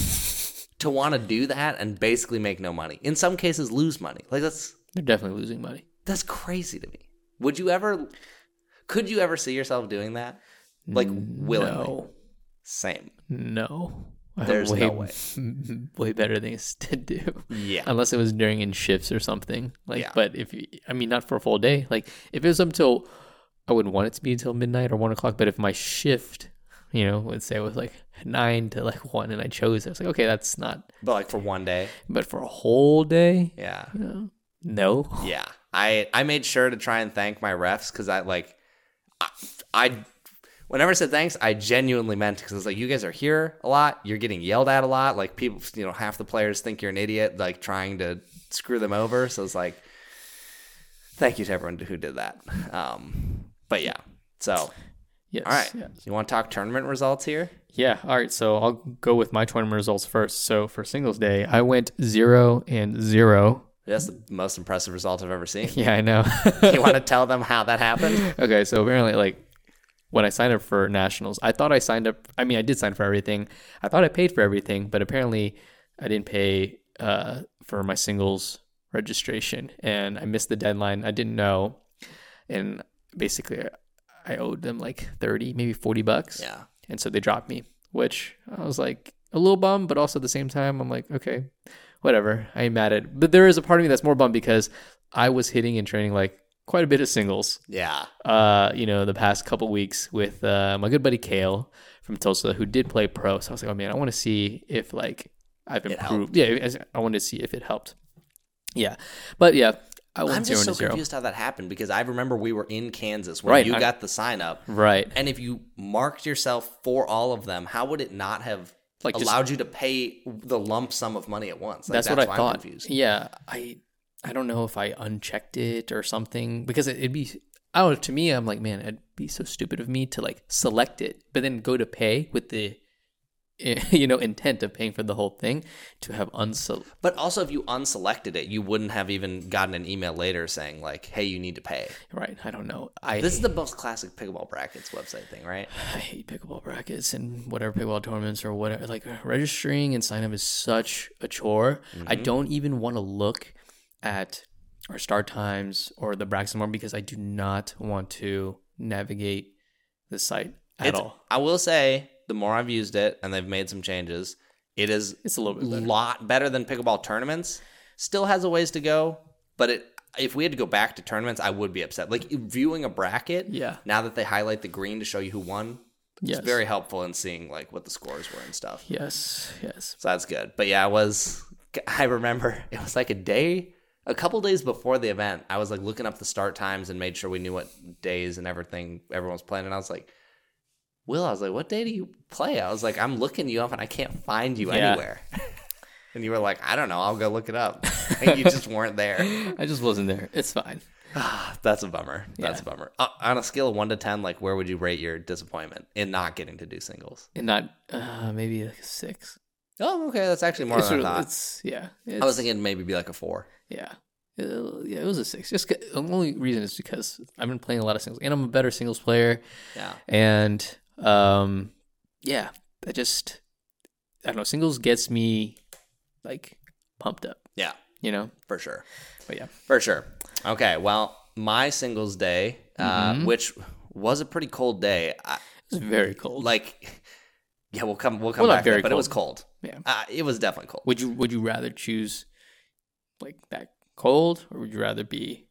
to want to do that and basically make no money. In some cases, lose money. Like, that's They're definitely losing money. that's crazy to me. Would you ever? Could you ever see yourself doing that? Like willingly? No. Same. No. There's way, no way. way better things to do. Yeah. Unless it was during in shifts or something. Like, Yeah. but if you, I mean, not for a full day. Like, if it was up until, I wouldn't want it to be until midnight or one o'clock. But if my shift, you know, let's say it was like nine to like one, and I chose it, I was like, okay, that's not. But like for one day. But for a whole day, Yeah. you know, no. Yeah. I I made sure to try and thank my refs because I like I, I whenever I said thanks, I genuinely meant because it's like you guys are here a lot, you're getting yelled at a lot. Like people, you know, half the players think you're an idiot, like trying to screw them over. So it's like, thank you to everyone who did that. Um, but yeah, so Yes. all right, yes. you want to talk tournament results here? Yeah. All right. So I'll go with my tournament results first. So for singles day, I went zero and zero. That's the most impressive result I've ever seen. Yeah, I know. you want to tell them how that happened? okay. So apparently, like when I signed up for nationals, I thought I signed up. I mean, I did sign for everything. I thought I paid for everything, but apparently, I didn't pay uh, for my singles registration, and I missed the deadline. I didn't know, and basically, I owed them like thirty, maybe forty bucks. Yeah. and so they dropped me, which I was like a little bummed, but also at the same time, I'm like, okay, whatever. I ain't mad at it. But there is a part of me that's more bummed because I was hitting and training like quite a bit of singles, Yeah. uh, you know, the past couple weeks with uh, my good buddy Kale from Tulsa, who did play pro. So I was like, oh man, I want to see if like I've improved. Yeah, I wanted to see if it helped. Yeah, but yeah, I I'm just so confused how that happened because I remember we were in Kansas when Right, you I- got the sign up. Right. And if you marked yourself for all of them, how would it not have Like, just- allowed you to pay the lump sum of money at once? Like, that's, what I thought. I'm confused. Yeah, I I don't know if I unchecked it or something because it, it'd be I. To me, I'm like, man, it'd be so stupid of me to like select it, but then go to pay with the you know intent of paying for the whole thing to have unsel. But also, if you unselected it, you wouldn't have even gotten an email later saying like, "Hey, you need to pay." Right? I don't know. I This is the most classic pickleball brackets website thing, right? I hate pickleball brackets and whatever pickleball tournaments or whatever. Like registering and sign up is such a chore. I mm-hmm. don't even want to look at our start times or the brackets anymore because I do not want to navigate the site at It's- all. I will say, the more I've used it, and they've made some changes, it is It's a little bit better. lot better than pickleball tournaments. Still has a ways to go, but it if we had to go back to tournaments, I would be upset. Like viewing a bracket, Yeah. Now that they highlight the green to show you who won, Yes. it's very helpful in seeing like what the scores were and stuff. Yes. Yes. So that's good. But yeah, it was. I remember it was like a day, a couple days before the event. I was like looking up the start times and made sure we knew what days and everything everyone was playing. And I was like, Will, I was like, what day do you play? I was like, I'm looking you up and I can't find you Yeah. anywhere. and you were like, I don't know. I'll go look it up. and you just weren't there. I just wasn't there. It's fine. That's a bummer. That's Yeah. a bummer. Uh, on a scale of one to ten, like where would you rate your disappointment in not getting to do singles? And not uh, maybe like a six. Oh, okay. That's actually more It's than really- I thought. yeah. I was thinking maybe be like a four. Yeah. Uh, yeah, it was a six. Just the only reason is because I've been playing a lot of singles, and I'm a better singles player. Yeah. And um, yeah, I just I don't know. Singles gets me like pumped up, Yeah. you know. For sure. But yeah, For sure. Okay. Well, my singles day, uh, Mm-hmm. which was a pretty cold day, I, it's very cold. like, yeah, we'll come, we'll come Well, back very but it was cold. Yeah. Uh, it was definitely cold. would you would you rather choose like that cold, or would you rather be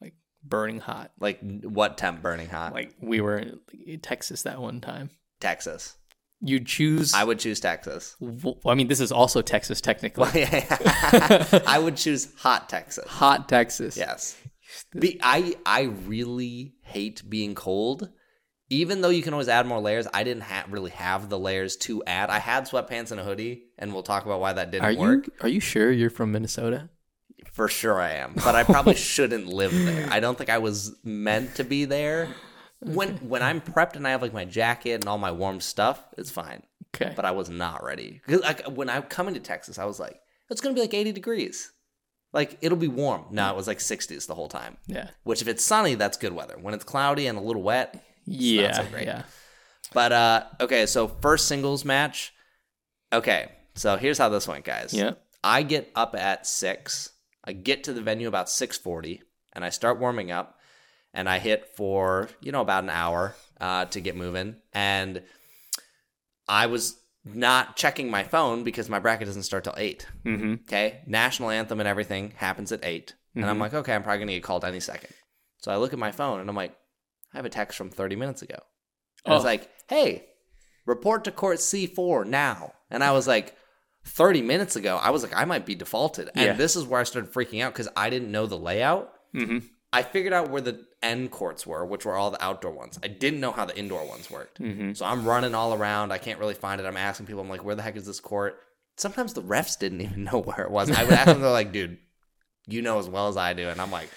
like burning hot, Like, what temp burning hot? like we were in Texas that one time? Texas. You choose. I would choose Texas. I mean, this is also Texas technically. I would choose hot Texas. Hot Texas. Yes. Be, I I really hate being cold. Even though you can always add more layers, I didn't ha- really have the layers to add. I had sweatpants and a hoodie, and we'll talk about why that didn't Are you work. are you sure you're from Minnesota? For sure I am, but I probably shouldn't live there. I don't think I was meant to be there. When when I'm prepped and I have like my jacket and all my warm stuff, it's fine. Okay. But I was not ready. 'Cause, Like when I come into Texas, I was like, it's gonna be like 80 degrees. Like it'll be warm. No, it was like 60s the whole time. yeah. Which if it's sunny, that's good weather. When it's cloudy and a little wet, Yeah. so great. Yeah. But uh okay, so first singles match. Okay, so here's how this went, guys. Yeah. I get up at six. I get to the venue about six forty, and I start warming up, and I hit for you know about an hour uh, to get moving, and I was not checking my phone because my bracket doesn't start till 8 Mm-hmm. Okay, national anthem and everything happens at 8 and I'm Mhm. like, okay, I'm probably gonna get called any second. So I look at my phone and I'm like, I have a text from 30 minutes ago. Oh. It's like, hey, report to court C4 now. And I was like, 30 minutes ago, I was like, I might be defaulted. And Yeah. this is where I started freaking out because I didn't know the layout. Mm-hmm. I figured out where the end courts were, which were all the outdoor ones. I didn't know how the indoor ones worked. Mm-hmm. So I'm running all around. I can't really find it. I'm asking people, I'm like, where the heck is this court? Sometimes the refs didn't even know where it was. I would ask them, they're like, dude, you know as well as I do. And I'm like,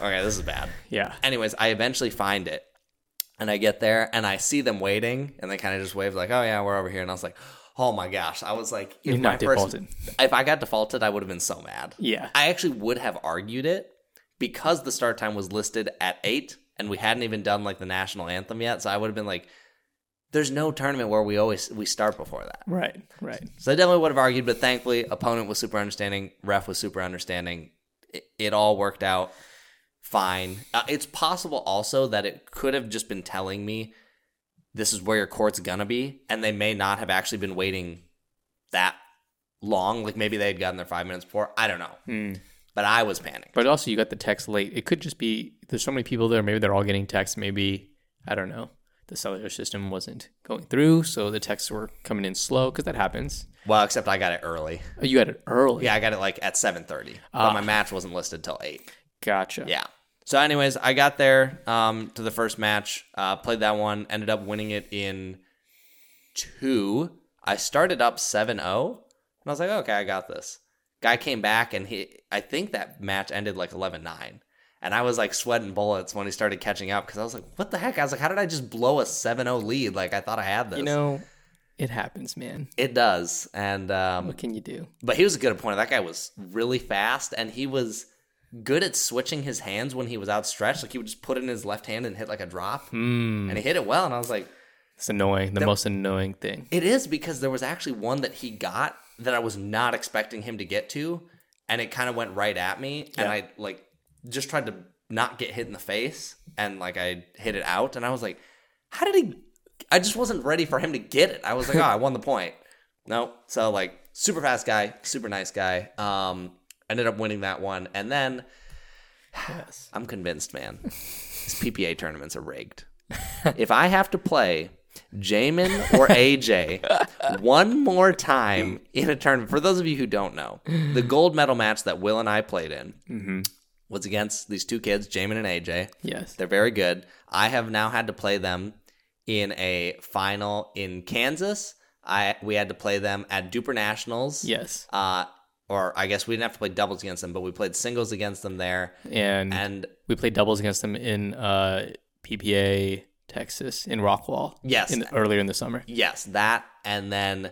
okay, this is bad. Yeah. Anyways, I eventually find it. And I get there and I see them waiting and they kind of just wave like, oh yeah, we're over here. And I was like, oh my gosh. I was like, You're if my not first- defaulted. if I got defaulted, I would have been so mad. Yeah. I actually would have argued it because the start time was listed at eight and we hadn't even done like the national anthem yet. So I would have been like, there's no tournament where we always we start before that. Right. Right. So I definitely would have argued, but thankfully opponent was super understanding, ref was super understanding. It, it all worked out fine. Uh, it's possible also that it could have just been telling me this is where your court's gonna be, and they may not have actually been waiting that long. Like maybe they had gotten their five minutes before. I don't know. Hmm. But I was panicked. But also, you got the text late. It could just be there's so many people there. Maybe they're all getting texts. Maybe I don't know. The cellular system wasn't going through, so the texts were coming in slow because that happens. Well, except I got it early. Oh, you got it early. Yeah, I got it like at seven thirty. Ah. But my match wasn't listed till eight. Gotcha. Yeah. So, anyways, I got there um, to the first match, uh, played that one, ended up winning it in two. I started up 7 0, and I was like, okay, I got this. Guy came back, and he, I think that match ended like 11 9. And I was like sweating bullets when he started catching up because I was like, what the heck? I was like, how did I just blow a 7 0 lead? Like, I thought I had this. You know, it happens, man. it does. And, um, What can you do? but he was a good opponent. That guy was really fast, and he was good at switching his hands when he was outstretched. Like he would just put it in his left hand and hit like a drop, Hmm. and he hit it well. And I was like, It's annoying. The most annoying thing. it is because there was actually one that he got that I was not expecting him to get to, and it kind of went right at me, and I like just tried to not get hit in the face, and like I hit it out, and I was like, how did he? I just wasn't ready for him to get it. I was like, oh, I won the point. No, so like super fast guy, super nice guy. Um, ended up winning that one, and then Yes. I'm convinced, man. These PPA tournaments are rigged. if I have to play Jamin or AJ one more time in a tournament, for those of you who don't know, the gold medal match that Will and I played in was against these two kids, Jamin and AJ. Yes. They're very good. I have now had to play them in a final in Kansas. I we had to play them at DUPR Nationals. Yes. Uh, or I guess we didn't have to play doubles against them, but we played singles against them there. And, And we played doubles against them in uh, PPA Texas in Rockwall. Yes. In, earlier in the summer. Yes, that, and then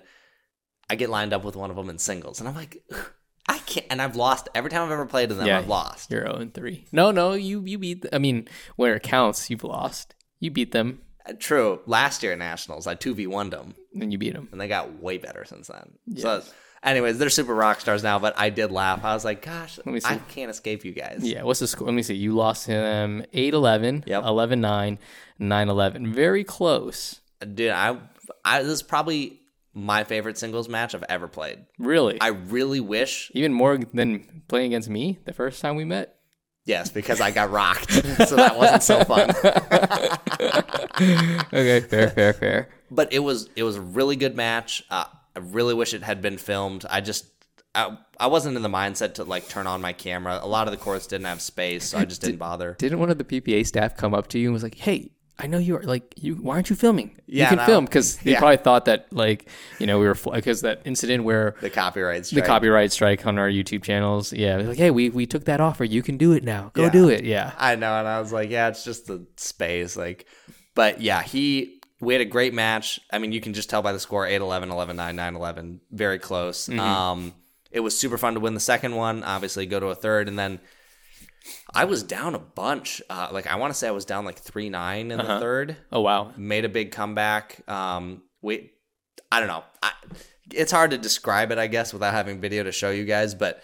I get lined up with one of them in singles, and I'm like, I can't. And I've lost every time I've ever played to them. Yeah. I've lost. You're 0 and 3. No, no, you you beat. I mean, where it counts, you've lost. You beat them, Uh, True. Last year at nationals, I two v one them, and you beat them. and they got way better since then. So, anyways, they're super rock stars now. But I did laugh. I was like, gosh, me see. I can't escape you guys. Yeah, what's the score? Let me see. You lost him 8 11, Yep. 11 9, 9 11. Very close. Dude, I, I this is probably my favorite singles match I've ever played. Really? I really wish Even more than playing against me the first time we met? yes, because I got rocked, so that wasn't so fun. Okay, fair, fair, fair. but it was it was a really good match. Uh, I really wish it had been filmed. I just I, I wasn't in the mindset to like turn on my camera. A lot of the courts didn't have space, so I just didn't bother. Didn't one of the PPA staff come up to you and was like, hey, I know you are like you. Why aren't you filming? Yeah, you can film because they Yeah. probably thought that like you know we were because that incident where The copyright the strike. copyright strike on our YouTube channels. Yeah, like hey, we we took that offer. You can do it now. Go Yeah. do it. Yeah. I know, and I was like, yeah, it's just the space. Like, but yeah, he. We had a great match. I mean, you can just tell by the score 8 11, 11 9, 9 11. Very close. Um, it was super fun to win the second one, obviously, go to a third. And then I was down a bunch. Uh, like, I want to say I was down like 3 9 in the third. Oh wow. Made a big comeback. Um, we, I don't know. I, it's hard to describe it, I guess, without having video to show you guys, but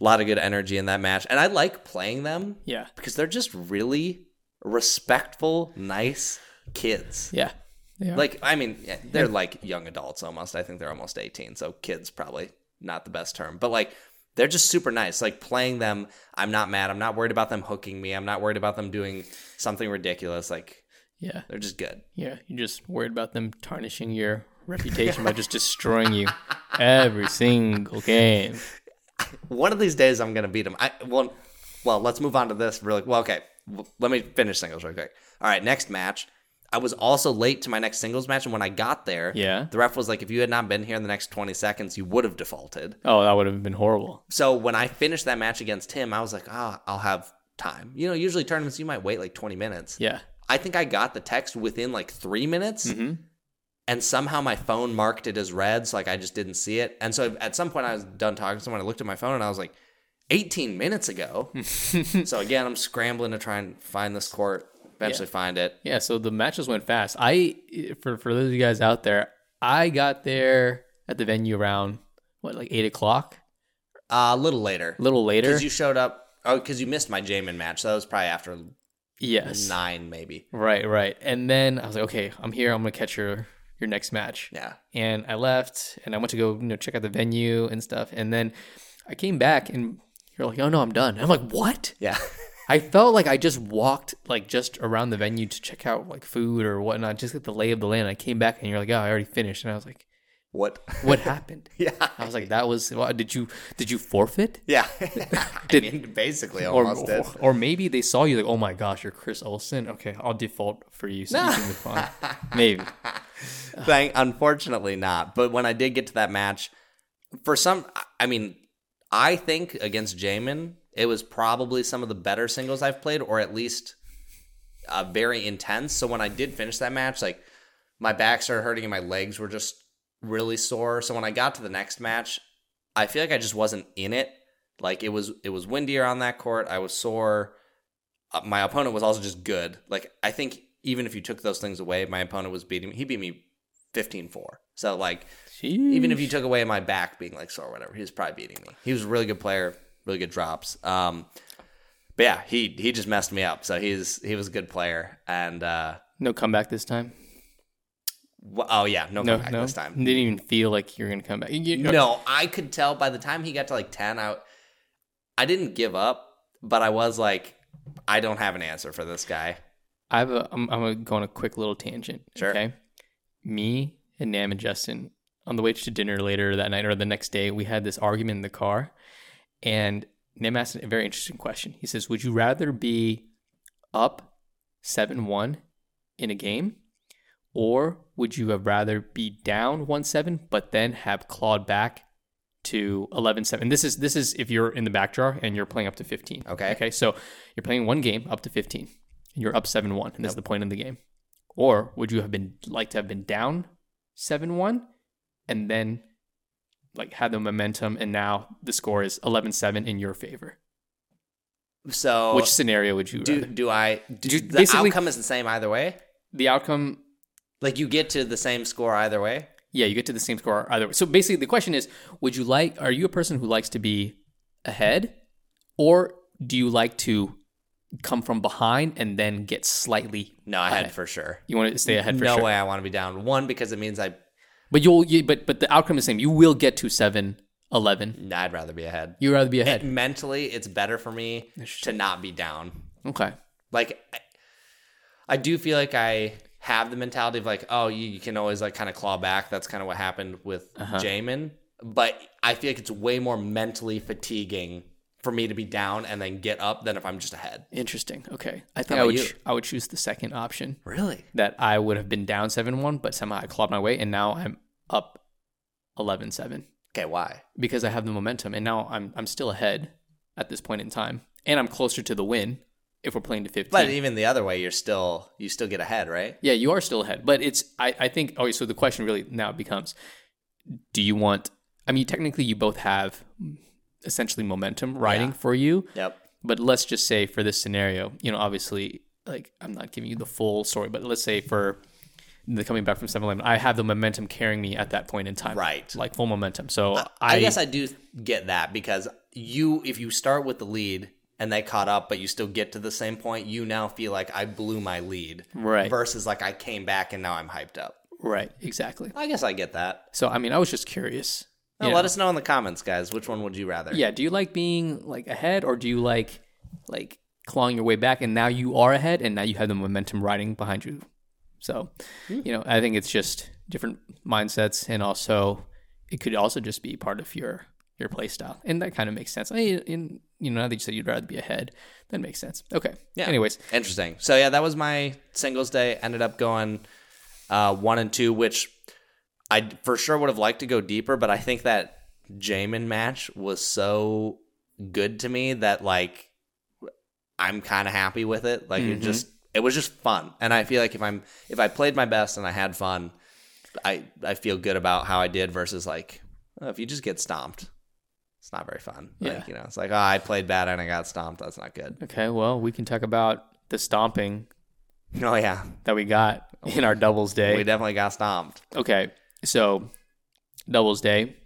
a lot of good energy in that match. And I like playing them Yeah. because they're just really respectful, nice kids. Yeah. They are. Like, I mean, they're like young adults almost. I think they're almost 18, so kids probably not the best term. But like, they're just super nice. Like, playing them, I'm not mad. I'm not worried about them hooking me. I'm not worried about them doing something ridiculous. Like, yeah. they're just good. Yeah. You're just worried about them tarnishing your reputation by just destroying you every single game. One of these days, I'm gonna beat them. I well, well, let's move on to this really. Well, okay, w- let me finish singles real quick. All right, next match. I was also late to my next singles match, and when I got there, Yeah. the ref was like, "If you had not been here in the next 20 seconds, you would have defaulted." Oh, that would have been horrible. So when I finished that match against him, I was like, "Ah, I'll have time." You know, usually tournaments you might wait like 20 minutes. Yeah. I think I got the text within like three minutes, Mm-hmm. and somehow my phone marked it as red, so like I just didn't see it. And so at some point, I was done talking to someone. I looked at my phone and I was like, 18 minutes ago. so again, I'm scrambling to try and find this court. Eventually, find it. Yeah, so the matches went fast. I for for those of you guys out there, I got there at the venue around what like eight o'clock, Uh, a little later, a little later. because you showed up. Oh, because you missed my Jamin match. So that was probably after yes, nine, maybe. right, right. And then I was like, okay, I'm here. I'm gonna catch your your next match. Yeah. And I left, and I went to go you know check out the venue and stuff. And then I came back, and you're like, oh no, I'm done. And I'm like, what? Yeah. I felt like I just walked like just around the venue to check out like food or whatnot, just get the lay of the land. I came back and you're like, oh, I already finished, and I was like, what? what happened? yeah. I was like, that was what, did you did you forfeit? Yeah. Did- I mean, basically Or, almost did. or maybe they saw you like, oh my gosh, you're Chris Olsen. Okay, I'll default for you so you can fine. Maybe. Thank, unfortunately not. But when I did get to that match, for some, I mean, I think against Jamin, it was probably some of the better singles I've played, or at least uh, very intense. So when I did finish that match, like my back started hurting and my legs were just really sore. So when I got to the next match, I feel like I just wasn't in it. Like it was, it was windier on that court. I was sore. Uh, my opponent was also just good. Like I think even if you took those things away, my opponent was beating me. He beat me 15-4. So like even if you took away my back being like sore or whatever, he was probably beating me. He was a really good player, really good drops. Um, but yeah, he he just messed me up. So he's he was a good player. And uh, no comeback this time. wh- oh yeah, no, No, comeback no. this time. Didn't even feel like you're gonna come back. You- No, I could tell by the time he got to like ten, I I didn't give up, but I was like, I don't have an answer for this guy. I have a. I'm, I'm gonna go on a quick little tangent. Sure. Okay. Me and Nam and Justin on the way to dinner later that night or the next day, we had this argument in the car, and Nim asked a very interesting question. He says, "Would you rather be up seven one in a game, or would you have rather be down one seven but then have clawed back to 11-7 this is this is if you're in the back drawer and you're playing up to 15 Okay. okay so you're playing one game up to 15 and you're up 7-1 and this is the point of the game. Or would you have been like to have been down 7-1 and then like had the momentum and now the score is 11-7 in your favor So which scenario would you do rather? do I? Do, you the outcome is the same either way. the outcome Like you get to the same score either way. Yeah, you get to the same score either way. So basically, the question is: Would you like? Are you a person who likes to be ahead, or do you like to come from behind and then get slightly? No, I had ahead? for sure. You want to stay ahead for no sure. way I want to be down one because it means I. But you'll. You, but but the outcome is the same. You will get to seven eleven. no, I'd rather be ahead. You would rather be ahead. Mentally, it's better for me to not be down. Okay. Like, I, I do feel like I have the mentality of like, oh, you, you can always like kind of claw back. That's kind of what happened with Uh-huh. Jamin. But I feel like it's way more mentally fatiguing for me to be down and then get up than if I'm just ahead. Interesting. Okay. I think I would ch- I would choose the second option Really? that I would have been down 7-1 but somehow I clawed my way and now I'm up 11-7 Okay, why? because I have the momentum and now I'm I'm still ahead at this point in time and I'm closer to the win if we're playing to 15. But even the other way, you're still you still get ahead, right? Yeah, you are still ahead, but it's I I think okay. So the question really now becomes, do you want? I mean, technically, you both have essentially momentum riding Yeah. for you, Yep. but let's just say for this scenario, you know, obviously, like I'm not giving you the full story, but let's say for the coming back from 7-Eleven, I have the momentum carrying me at that point in time, Right. Like full momentum. So I, I, guess I do get that because you, if you start with the lead and they caught up, but you still get to the same point, you now feel like I blew my lead, Right. Versus like I came back and now I'm hyped up. right exactly. I guess I get that. So I mean, I was just curious. You let us know in the comments, guys. Which one would you rather? Yeah, do you like being like ahead or do you like like clawing your way back and now you are ahead and now you have the momentum riding behind you? So, you know, I think it's just different mindsets and also it could also just be part of your your play style. And that kind of makes sense. I mean, in, you know, now that you said you'd rather be ahead, that makes sense. Okay. Yeah. Anyways, Interesting. So yeah, that was my singles day. Ended up going uh, one and two, which I for sure would have liked to go deeper, but I think that Jamin match was so good to me that like I'm kind of happy with it. Like it mm-hmm. just it was just fun, and I feel like if I'm if I played my best and I had fun, I I feel good about how I did versus like oh, if you just get stomped. It's not very fun. Yeah. Like, you know, it's like, oh, I played bad and I got stomped. That's not good. okay, well, we can talk about the stomping Oh, yeah. that we got in our doubles day. We definitely got stomped. Okay, so doubles day,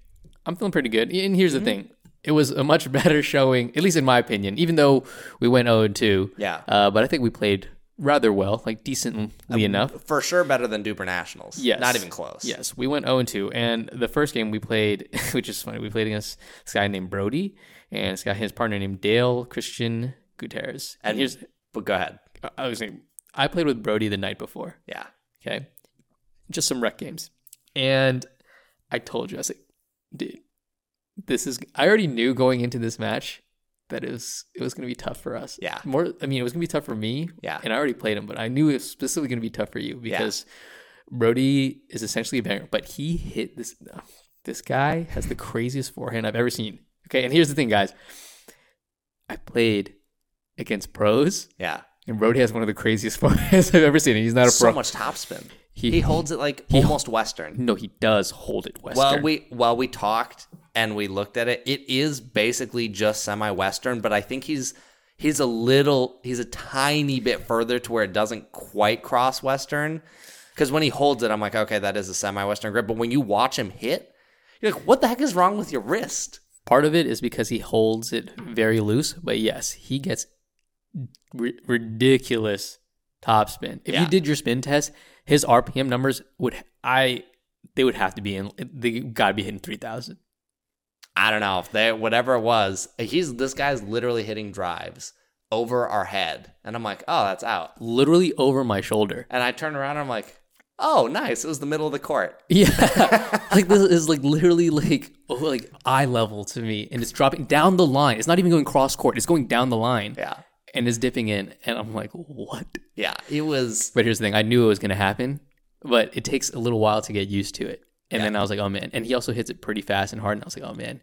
I'm feeling pretty good. And here's the thing: it was a much better showing, at least in my opinion. Even though we went 0 2, Yeah. uh, but I think we played rather well, like decently enough. For sure better than DUPR Nationals. Yes, Not even close. Yes, we went 0 2, and the first game we played, which is funny, we played against this guy named Brody and this guy, his partner named Dale Christian Gutierrez. And And- here's, But go ahead. I was saying, I played with Brody the night before. Yeah. Okay. Just some rec games. And I told you, I was like, dude, this is I already knew going into this match that it was it was gonna be tough for us. Yeah. More I mean it was gonna be tough for me. Yeah. And I already played him, but I knew it was specifically gonna be tough for you because Brody is essentially a banger, but he hit this this guy has the craziest forehand I've ever seen. Okay, and here's the thing, guys. I played against pros, Yeah. and Brody has one of the craziest forehands I've ever seen. and He's not a So pro. So much topspin. He- He, holds it like almost Western. No, he does hold it Western. Well, we while we talked and we looked at it, it is basically just semi-Western, but I think he's he's a little he's a tiny bit further to where it doesn't quite cross Western. Because when he holds it, I'm like, okay, that is a semi-Western grip. But when you watch him hit, you're like, what the heck is wrong with your wrist? Part of it is because he holds it very loose, but yes, he gets ri- ridiculous topspin. If Yeah. you did your spin test, his RPM numbers would I they would have to be in they got to be hitting 3000. I don't know if they whatever it was. He's this guy's literally hitting drives over our head, and I'm like, oh, that's out. Literally over my shoulder. And I turn around, and I'm like, oh, nice. It was the middle of the court. Yeah. like this is like literally like oh, like eye level to me and it's dropping down the line. It's not even going cross court. It's going down the line. Yeah, And is dipping in and I'm like, "What?" yeah. It was. But here's the thing: I knew it was going to happen, but it takes a little while to get used to it. And then I was like, "Oh man!" And he also hits it pretty fast and hard. And I was like, "Oh man!"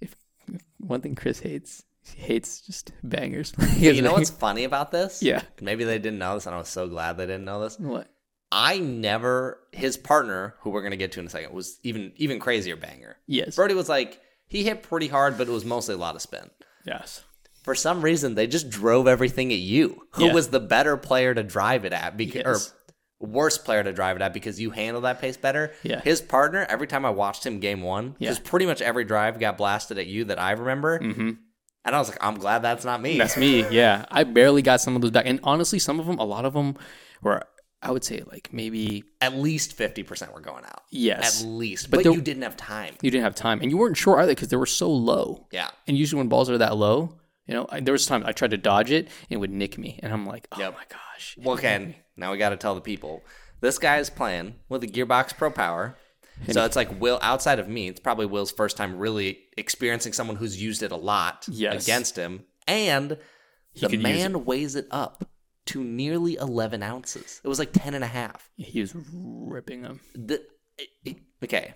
If, if one thing Chris hates, he hates just bangers. You know what's funny about this? Yeah. Maybe they didn't know this, and I was so glad they didn't know this. what? I never. His partner, who we're gonna get to in a second, was even even crazier banger. Yes. Brody was like he hit pretty hard, but it was mostly a lot of spin. Yes. For some reason, they just drove everything at you. Who Yeah. was the better player to drive it at? Because Yes. or worse player to drive it at because you handle that pace better. Yeah. His partner, every time I watched him game one, Yeah. because pretty much every drive got blasted at you that I remember. Mm-hmm. And I was like, I'm glad that's not me. That's me. Yeah. I barely got some of those back, and honestly, some of them, a lot of them, were I would say like maybe At least 50% were going out. yes. At least. But But, there- you didn't have time. you didn't have time, and you weren't sure either because they were so low. Yeah. And usually when balls are that low, you know, I, there was times I tried to dodge it and it would nick me, and I'm like, oh Yep. my gosh. Well, Ken, now we got to tell the people. This guy is playing with a Gearbox Pro Power, so it's like Will outside of me, it's probably Will's first time really experiencing someone who's used it a lot Yes. against him. And the could use man weighs it up to nearly 11 ounces. It was like 10 and a half. He was ripping them. The, it- it- okay.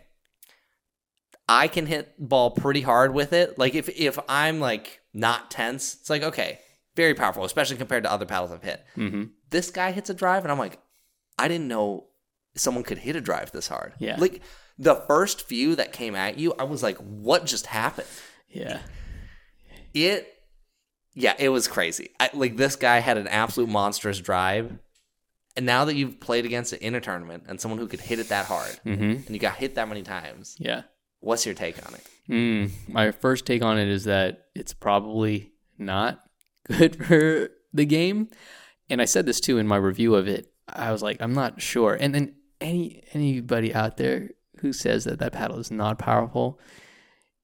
I can hit ball pretty hard with it. Like if if I'm like not tense, it's like okay, very powerful, especially compared to other paddles I've hit. Mm-hmm. This guy hits a drive, and I'm like, I didn't know someone could hit a drive this hard. Yeah. Like the first few that came at you, I was like, what just happened? Yeah. It, yeah, it was crazy. I, like this guy had an absolute monstrous drive. And now that you've played against it in a tournament and someone who could hit it that hard, Mm-hmm. and you got hit that many times, Yeah. What's your take on it? Mm, my first take on it is that it's probably not good for the game. And I said this too in my review of it. I was like, I'm not sure. And then any anybody out there who says that that paddle is not powerful,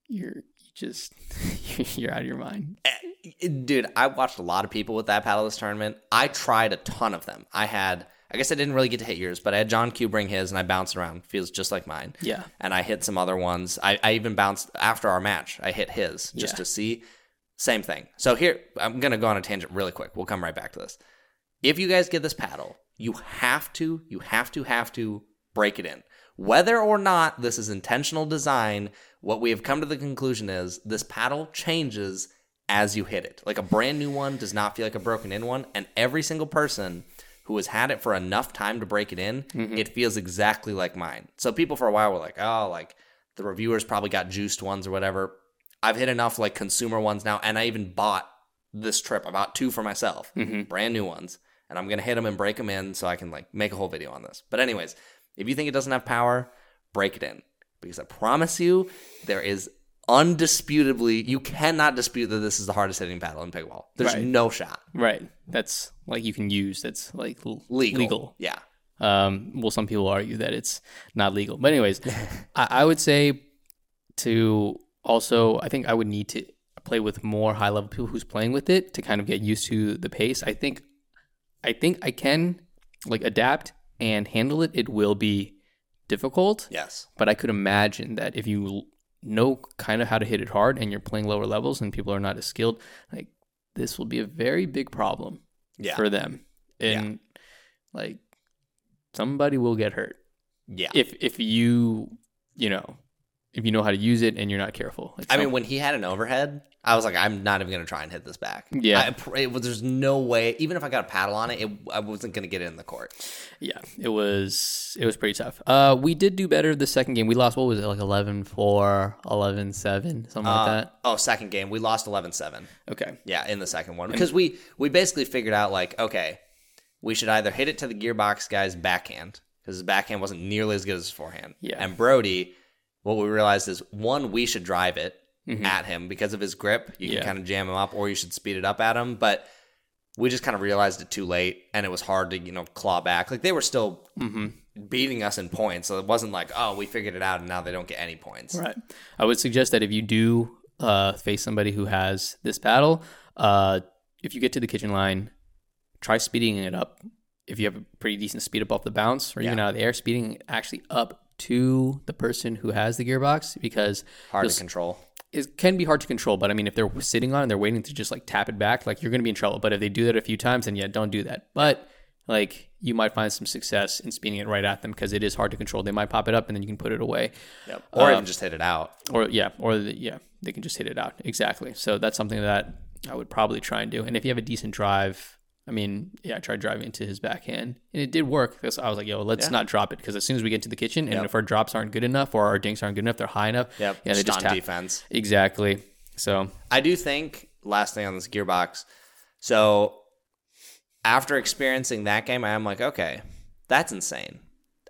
you're you just you're out of your mind. Dude, I watched a lot of people with that paddle this tournament. I tried a ton of them. I had, I guess I didn't really get to hit yours, but I had John Q bring his and I bounced around. Feels just like mine. Yeah. And I hit some other ones. I, I even bounced after our match. I hit his just Yeah. to see. Same thing. So here, I'm going to go on a tangent really quick. We'll come right back to this. If you guys get this paddle, you have to, you have to, have to break it in. Whether or not this is intentional design, what we have come to the conclusion is this paddle changes as you hit it. Like a brand new one does not feel like a broken in one. And every single person who has had it for enough time to break it in, mm-hmm. it feels exactly like mine. So people for a while were like, oh, like the reviewers probably got juiced ones or whatever. I've hit enough like consumer ones now, and I even bought this trip. I bought two for myself, mm-hmm. brand new ones, and I'm gonna hit them and break them in so I can like make a whole video on this. But anyways, if you think it doesn't have power, break it in because I promise you, there is undisputably you cannot dispute that this is the hardest hitting paddle in pickleball. There's Right. no shot. Right. That's like you can use. That's like l- Legal. Legal. Yeah. Um, well, some people argue that it's not legal, but anyways, I, I would say to also, I think I would need to play with more high level people who's playing with it to kind of get used to the pace. I think, I think I can like adapt and handle it. It will be difficult, Yes. but I could imagine that if you know kind of how to hit it hard and you're playing lower levels and people are not as skilled, like this will be a very big problem Yeah. for them. And like somebody will get hurt yeah. if if you you know if you know how to use it and you're not careful. Like I mean, when he had an overhead, I was like, I'm not even gonna try and hit this back. Yeah. I, it was, there's no way. Even if I got a paddle on it, it I wasn't gonna get it in the court. yeah, it was it was pretty tough. Uh, we did do better the second game. We lost what was it like 11-4, 11-7, something like Uh, that. Oh, second game, we lost 11-7. Okay. Yeah, in the second one because we we basically figured out like, okay, we should either hit it to the gearbox guy's backhand because his backhand wasn't nearly as good as his forehand. Yeah. And Brody, what we realized is one, we should drive it Mhm. at him because of his grip. You can kind of jam him up, or you should speed it up at him. But we just kind of realized it too late, and it was hard to you know claw back. Like they were still Mm-hmm. beating us in points, so it wasn't like oh we figured it out and now they don't get any points. Right. I would suggest that if you do uh, face somebody who has this battle, uh, if you get to the kitchen line, try speeding it up. If you have a pretty decent speed up off the bounce or even Yeah. out of the air, speeding actually up to the person who has the gearbox because Hard to control. it can be hard to control, but I mean, if they're sitting on it and they're waiting to just like tap it back, like you're going to be in trouble. But if they do that a few times, then yeah, don't do that. But like you might find some success in speeding it right at them because it is hard to control. They might pop it up and then you can put it away, Yep. Or Uh, even just hit it out. or yeah, or the, yeah, they can just hit it out exactly. So that's something that I would probably try and do. And if you have a decent drive, I mean, yeah, I tried driving into his backhand and it did work. Because I was like, yo, let's Yeah. not drop it because as soon as we get to the kitchen and Yep. if our drops aren't good enough or our dinks aren't good enough, they're high enough. Yep. Yeah, they just, just on tap. defense. Exactly. So I do think last thing on this gearbox. So after experiencing that game, I am like, okay, that's insane.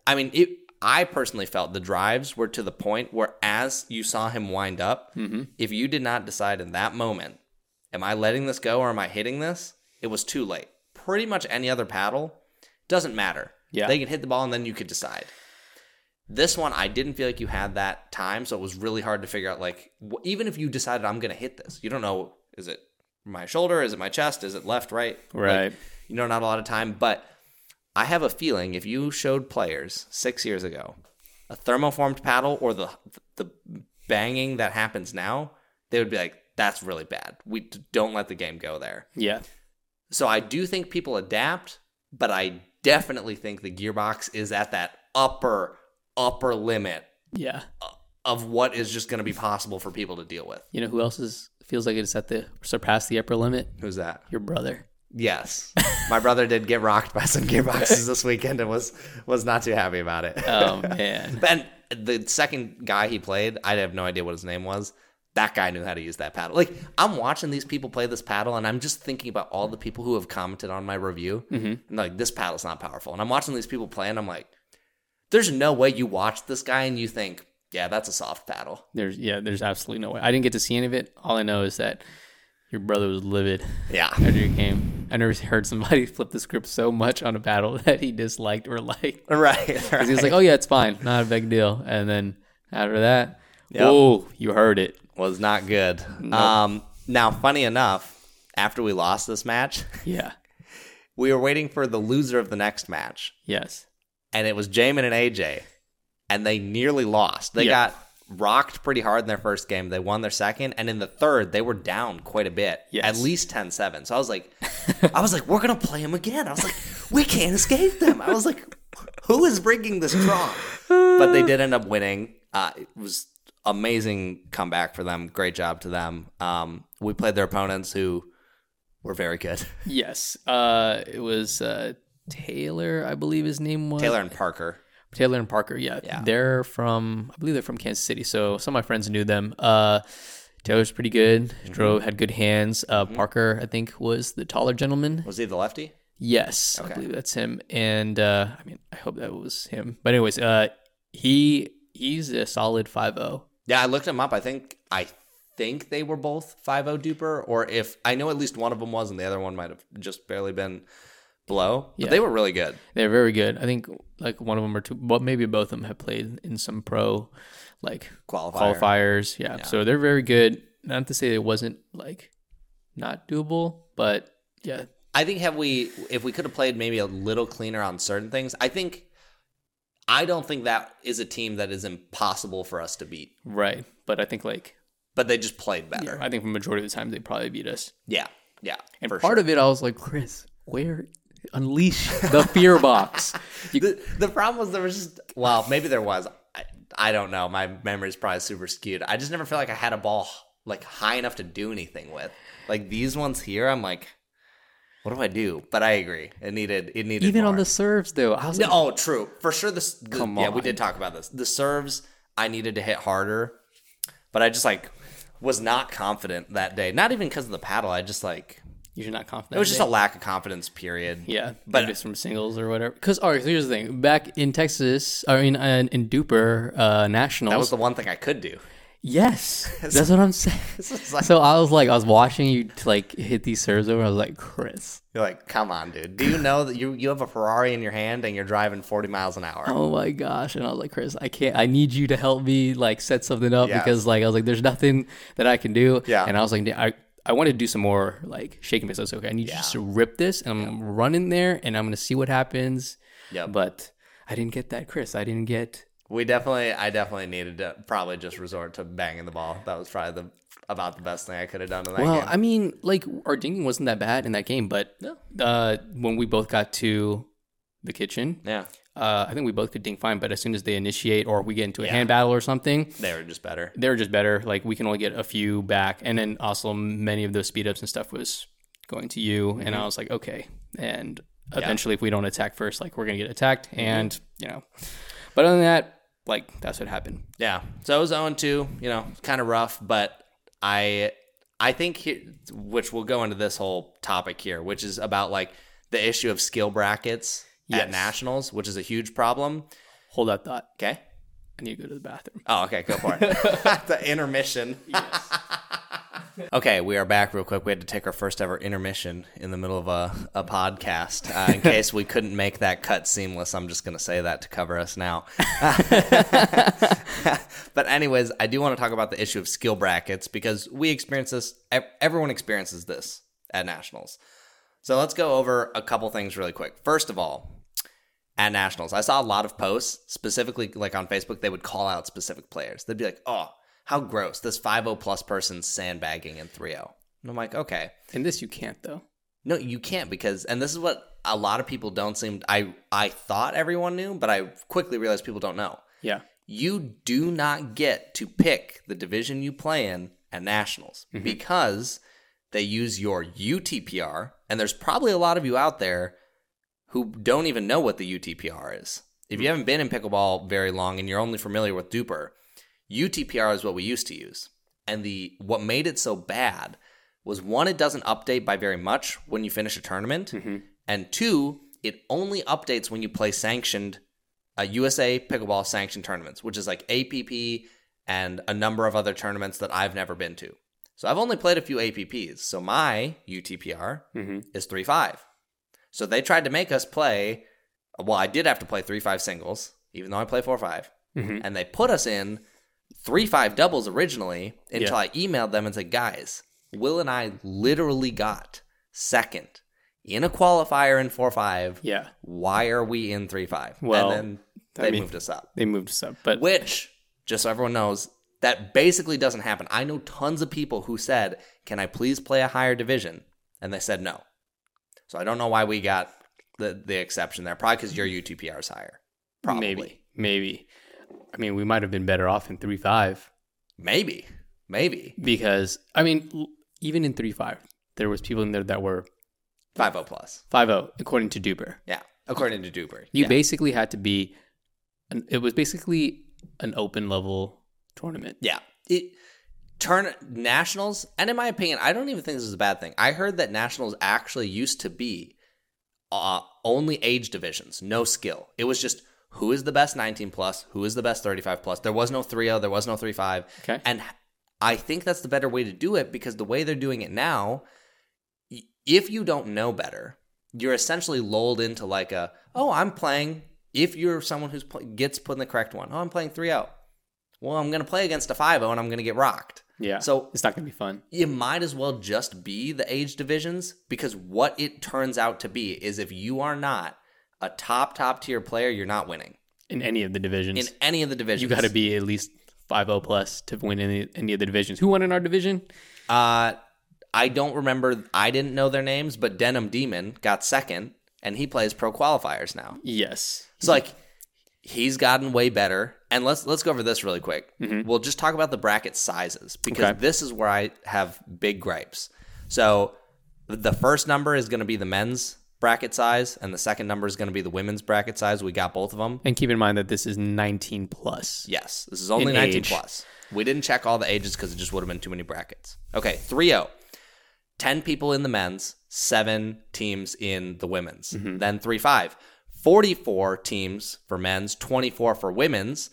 I mean, it, I personally felt the drives were to the point where, as you saw him wind up, Mm-hmm. if you did not decide in that moment, am I letting this go or am I hitting this? It was too late. Pretty much any other paddle doesn't matter. Yeah. they can hit the ball and then you could decide. This one, I didn't feel like you had that time, so it was really hard to figure out. Like, even if you decided I'm going to hit this, you don't know is it my shoulder, is it my chest, is it left, right? Like, Right. you know, not a lot of time. But I have a feeling if you showed players six years ago a thermoformed paddle or the the banging that happens now, they would be like, "That's really bad. We don't let the game go there." Yeah. So I do think people adapt, but I definitely think the gearbox is at that upper upper limit Yeah. of what is just going to be possible for people to deal with. You know who else is feels like it's at the surpass the upper limit? Who's that? Your brother. Yes, my brother did get rocked by some gearboxes this weekend and was was not too happy about it. Oh man. and the second guy he played, I have no idea what his name was. That guy knew how to use that paddle. Like I'm watching these people play this paddle, and I'm just thinking about all the people who have commented on my review. Mm-hmm. And like this paddle's not powerful, and I'm watching these people play, and I'm like, there's no way you watch this guy and you think, yeah, that's a soft paddle. There's yeah, there's absolutely no way. I didn't get to see any of it. All I know is that your brother was livid Yeah, after your game. I never heard somebody flip the script so much on a paddle that he disliked or liked. right. Because he was like, "Oh yeah, it's fine, not a big deal." And then after that, Yep. oh, you heard it. Was not good. Um, now, funny enough, after we lost this match, Yeah. we were waiting for the loser of the next match. Yes. and it was Jamin and AJ, and they nearly lost. They Yeah. got rocked pretty hard in their first game. They won their second, and in the third, they were down quite a bit, Yes. at least 10-7. So I was like, I was like, we're gonna play them again. I was like, we can't escape them. I was like, who is bringing this draw? But they did end up winning. Uh, it was amazing comeback for them. Great job to them. Um, we played their opponents who were very good. Yes. Uh, it was uh, Taylor, I believe his name was Taylor and Parker. Taylor and Parker. Yeah. Yeah. They're from, I believe they're from Kansas City. So some of my friends knew them. Uh, Taylor's pretty good. Mm-hmm. Drove had good hands. Uh, Parker, I think, was the taller gentleman. Was he the lefty? Yes, I believe that's him. And uh, I mean, I hope that was him. But anyways, uh, he he's a solid oh. 5-0. Yeah, I looked them up. I think I think they were both 5 DUPR, or if I know at least one of them was, and the other one might have just barely been below. But Yeah. they were really good. They're very good. I think like one of them or two, but maybe both of them have played in some pro like Qualifier. qualifiers. Yeah. So they're very good. Not to say it wasn't like not doable, but yeah, I think have we if we could have played maybe a little cleaner on certain things, I think I don't think that is a team that is impossible for us to beat. right. But I think like But they just played better. I think for majority of the time they probably beat us. Yeah. Yeah. And part sure. of it, I was like, Chris, where unleash the fear box? You, the, the problem was there was just well, maybe there was. I, I don't know. My memory's probably super skewed. I just never felt like I had a ball like high enough to do anything with. Like these ones here, I'm like, what do I do? But I agree. It needed it needed even on the serves though, I was No, like, oh, true. For sure this the, Come Yeah, we did talk about this. The serves I needed to hit harder. But I just like was not confident that day. Not even because of the paddle. I just like you're not confident. it was just a lack of confidence period. Yeah, But- it's from singles or whatever. Because all right, so here's the thing: back in Texas, I mean, in, in DUPR uh, Nationals, That was the one thing I could do. Yes, that's what I'm saying. like- so I was like, I was watching you like hit these serves over. I was like, Chris, You're like, come on, dude. Do you know that you you have a Ferrari in your hand and you're driving 40 miles an hour? oh my gosh! And I was like, Chris, I can't. I need you to help me like set something up because like I was like, there's nothing that I can do. Yeah. And I was like, I. I wanted to do some more like shaking was like, okay, I need you just to rip this, and I'm running there, and I'm gonna see what happens. Yeah. But I didn't get that, Chris. I didn't get We definitely, I definitely needed to probably just resort to banging the ball. That was probably the about the best thing I could have done in that Well, game. I mean, like our dinking wasn't that bad in that game, but uh, when we both got to the kitchen, yeah, uh, I think we both could dink fine. But as soon as they initiate or we get into a hand battle or something, they were just better. They were just better. Like we can only get a few back, and then also many of those speed ups and stuff was going to you, and I was like, okay. And eventually, if we don't attack first, like we're gonna get attacked, and you know. But other than that, like that's what happened. Yeah. So it was 0 2, you know, kind of rough, but I I think here, which we'll go into this whole topic here, which is about like the issue of skill brackets at nationals, which is a huge problem. Hold that thought. Okay. I need to go to the bathroom. Oh, okay, go for it. the intermission. Okay, we are back real quick. We had to take our first ever intermission in the middle of a, a podcast. Uh, in case we couldn't make that cut seamless, I'm just going to say that to cover us now. but, anyways, I do want to talk about the issue of skill brackets because we experience this, everyone experiences this at nationals. So let's go over a couple things really quick. First of all, at nationals. I saw a lot of posts, specifically like on Facebook, they would call out specific players. They'd be like, "Oh, how gross! This 5-0 plus person sandbagging in 3-0." And I'm like, "Okay." In this, you can't though. No, you can't because, and this is what a lot of people don't seem. I I thought everyone knew, but I quickly realized people don't know. Yeah. You do not get to pick the division you play in at nationals mm-hmm. because they use your UTPR, and there's probably a lot of you out there who don't even know what the UTPR is. If you mm-hmm. haven't been in pickleball very long and you're only familiar with DUPR, UTPR is what we used to use. And the what made it so bad was one, it doesn't update by very much when you finish a tournament, mm-hmm. and two, it only updates when you play sanctioned uh, USA pickleball sanctioned tournaments, which is like APP and a number of other tournaments that I've never been to. So I've only played a few APPs. So my UTPR mm-hmm. is 3 5. So they tried to make us play. Well, I did have to play 3 5 singles, even though I play 4 5. Mm-hmm. And they put us in 3 5 doubles originally until Yeah. I emailed them and said, guys, Will and I literally got second in a qualifier in 4 5. Yeah. Why are we in 3 5? Well, and then they mean- moved us up. They moved us up, but Which, just so everyone knows, that basically doesn't happen. I know tons of people who said, Can I please play a higher division? And they said no. So I don't know why we got the, the exception there. Probably because your UTPR is higher. Probably. maybe, maybe. I mean, we might have been better off in three five Maybe. Maybe. because I mean, l- even in three five, there was people in there that were 5 plus. five zero according to DUPR. Yeah. According to DUPR. You yeah. basically had to be. An, it was basically an open level tournament. Yeah. It turn nationals, and in my opinion, I don't even think this is a bad thing. I heard that nationals actually used to be uh, only age divisions, no skill. It was just who is the best 19 plus, who is the best 35 plus. There was no 3-0, there was no 3-5. Okay. And I think that's the better way to do it because the way they're doing it now, if you don't know better, you're essentially lulled into like a, oh, I'm playing. If you're someone who pl- gets put in the correct one, oh, I'm playing 3-0. Well, I'm going to play against a 5-0 and I'm going to get rocked. Yeah. So it's not gonna be fun. you might as well just be the age divisions because what it turns out to be is if you are not a top top tier player, you're not winning in any of the divisions. in any of the divisions. you got to be at least 5-0 plus to win any any of the divisions. Who won in our division? Uh, I don't remember. I didn't know their names, but Denim Demon got second, and he plays pro qualifiers now. Yes. So like, he's gotten way better. And let's let's go over this really quick. We'll just talk about the bracket sizes because Okay. this is where I have big gripes. So the first number is going to be the men's bracket size, and the second number is going to be the women's bracket size. We got both of them. And keep in mind that this is 19 plus. Yes, this is only In 19 age. plus. We didn't check all the ages because it just would have been too many brackets. Okay, 3 0. 10 people in the men's, 7 teams in the women's. Mm-hmm. Then 3 5. 44 teams for men's, 24 for women's.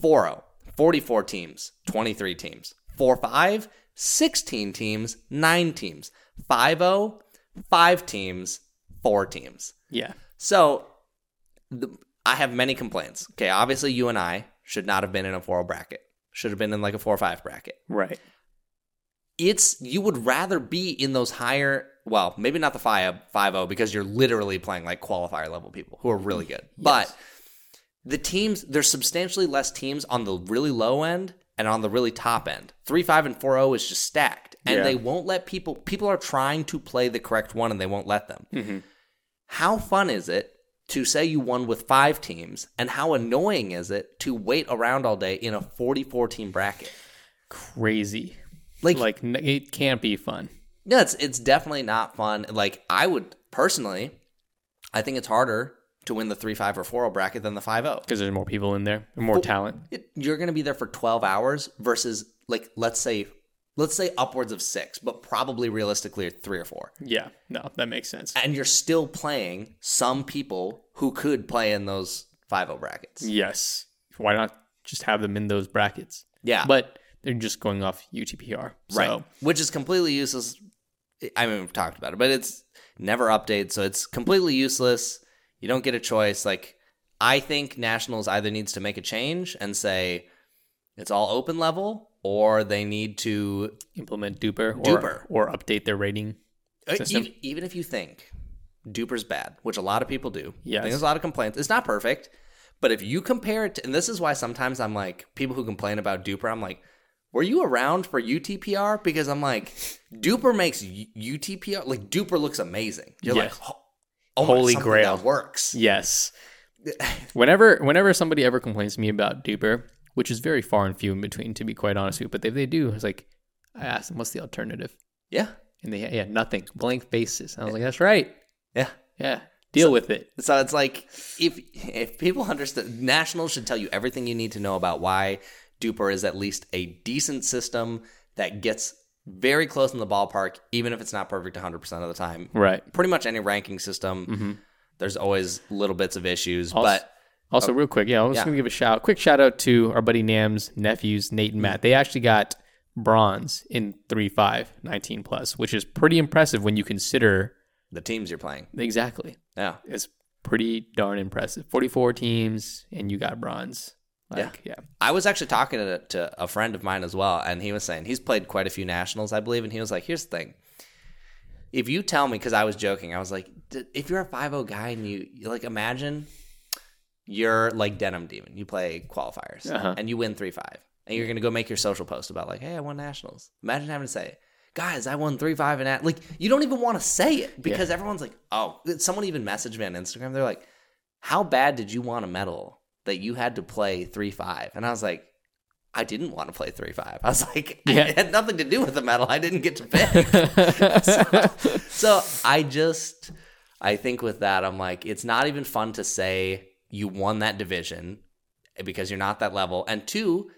4 0. 44 teams, 23 teams. 4 5. 16 teams, 9 teams. 5 0. 5 teams, 4 teams. Yeah. So, the, I have many complaints. Okay, obviously, you and I should not have been in a 4 bracket. Should have been in like a 4 or 5 bracket. Right. It's, you would rather be in those higher, well, maybe not the 5 5 because you're literally playing like qualifier level people who are really good. But the teams, there's substantially less teams on the really low end and on the really top end. 3 5 and 4 0 is just stacked. And Yeah. they won't let people, people are trying to play the correct one and they won't let them. Mm-hmm. How fun is it to say you won with five teams, and how annoying is it to wait around all day in a 44 team bracket? Crazy. Like, Like it can't be fun. yeah, it's it's definitely not fun. Like, I would personally, I think it's harder to win the three five or four zero bracket than the five zero. because there's more people in there, and more talent. It, you're going to be there for 12 hours versus like let's say let's say upwards of six, but probably realistically three or four. Yeah, no, that makes sense. And you're still playing some people who could play in those 5 brackets. Yes, why not just have them in those brackets? Yeah. But they're just going off UTPR, so Right. Which is completely useless. I mean, we've talked about it, but it's never updated, so it's completely useless. You don't get a choice. Like, I think Nationals either needs to make a change and say it's all open level, or they need to implement DUPR, or, DUPR. or update their rating. Uh, System. Even, even if you think DUPR's bad, which a lot of people do. Think there's a lot of complaints. It's not perfect, but if you compare it to, and this is why sometimes I'm like, people who complain about DUPR, I'm like, were you around for UTPR? Because I'm like, DUPR makes UTPR, like, DUPR looks amazing. You're Yes. like, oh, Holy grail. that works. Yes. Whenever whenever somebody ever complains to me about DUPR, which is very far and few in between, to be quite honest with you, but if they do, it's like I asked them, "What's the alternative?" Yeah. And they yeah, nothing, blank faces. And I was like, "That's right, Yeah. yeah, deal with it." So it's like if if people understand, nationals should tell you everything you need to know about why DUPR is at least a decent system that gets very close in the ballpark, even if it's not perfect 100 percent of the time. Right. Pretty much any ranking system, mm-hmm. there's always little bits of issues, Also- but Also, real quick, yeah, I was Yeah. gonna give a shout, quick shout out to our buddy Nam's nephews, Nate and Matt. They actually got bronze in 3-5, 19 plus, which is pretty impressive when you consider the teams you're playing, exactly. yeah, It's pretty darn impressive. 44 teams and you got bronze. Like, yeah. I was actually talking to, to a friend of mine as well, and he was saying he's played quite a few nationals, I believe, and he was like, "Here's the thing: if you tell me, because I was joking, I was like, "D- if you're a 5-0 guy and you like imagine you're like Denim Demon, you play qualifiers Uh-huh. and you win three five, and you're gonna go make your social post about like, hey, I won nationals. Imagine having to say. Guys, I won three five and at like you don't even want to say it because everyone's like, oh, someone even messaged me on Instagram. They're like, how bad did you want a medal that you had to play three five? And I was like, I didn't want to play three five. I was like, Yeah. it had nothing to do with the medal. I didn't get to pick. so, so I just, I think with that, I'm like, it's not even fun to say you won that division because you're not that level. And two,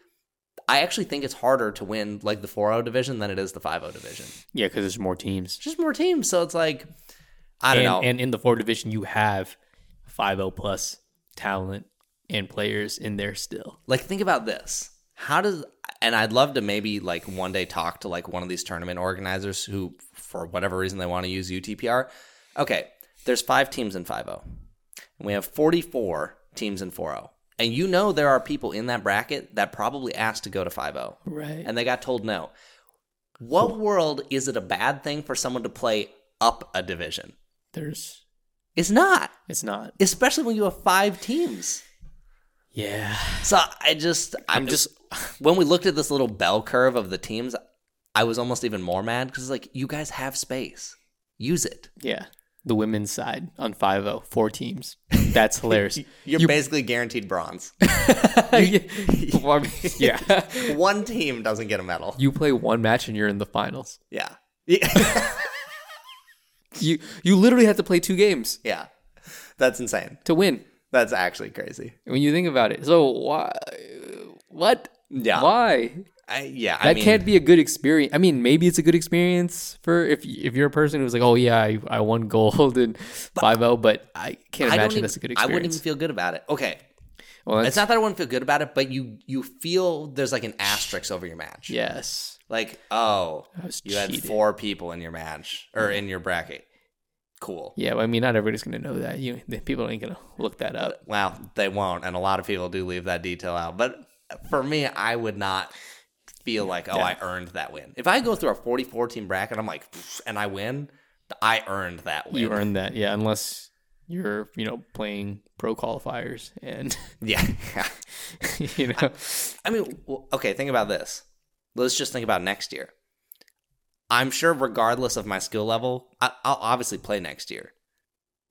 I actually think it's harder to win like the 4-0 division than it is the 5-0 division. Yeah, because there's more teams. Just more teams, so it's like, I don't and, know. and in the four division, you have 5-0 plus talent and players in there still. like think about this how does and i'd love to maybe like one day talk to like one of these tournament organizers who for whatever reason they want to use utpr okay there's five teams in 5-0 and we have 44 teams in 4-0 and you know there are people in that bracket that probably asked to go to 5-0 Right. and they got told no what world is it a bad thing for someone to play up a division There's, it's not it's not. especially when you have five teams Yeah. So I just, I'm just, when we looked at this little bell curve of the teams, I was almost even more mad because it's like you guys have space, use it. Yeah. The women's side on 5 four teams. That's hilarious. You're basically guaranteed bronze. I yeah. One team doesn't get a medal. You play one match and you're in the finals. Yeah, yeah, You you literally have to play two games yeah. That's insane. to win. That's actually crazy. When you think about it. So why what? Yeah. Why? I, yeah, I That mean, can't be a good experience. I mean, maybe it's a good experience for if if you're a person who's like, "Oh yeah, I, I won gold and 5-0, but I can't I imagine even, that's a good I wouldn't even feel good about it. Okay, well, it's not that I wouldn't feel good about it, but you you feel there's like an asterisk over your match. yes. Like, oh, I you had four people in your match or in your bracket. Cool. Yeah, well, I mean, not everybody's gonna know that. You the people ain't gonna look that up. Well, they won't, and a lot of people do leave that detail out. But for me, I would not feel like, oh, I earned that win. If I go through a 44 team bracket, I'm like, and I win, I earned that win. You earned that, yeah. Unless you're, you know, playing pro qualifiers and yeah. you know, I mean, okay, think about this. Let's just think about next year. I'm sure, regardless of my skill level, I, I'll obviously play next year.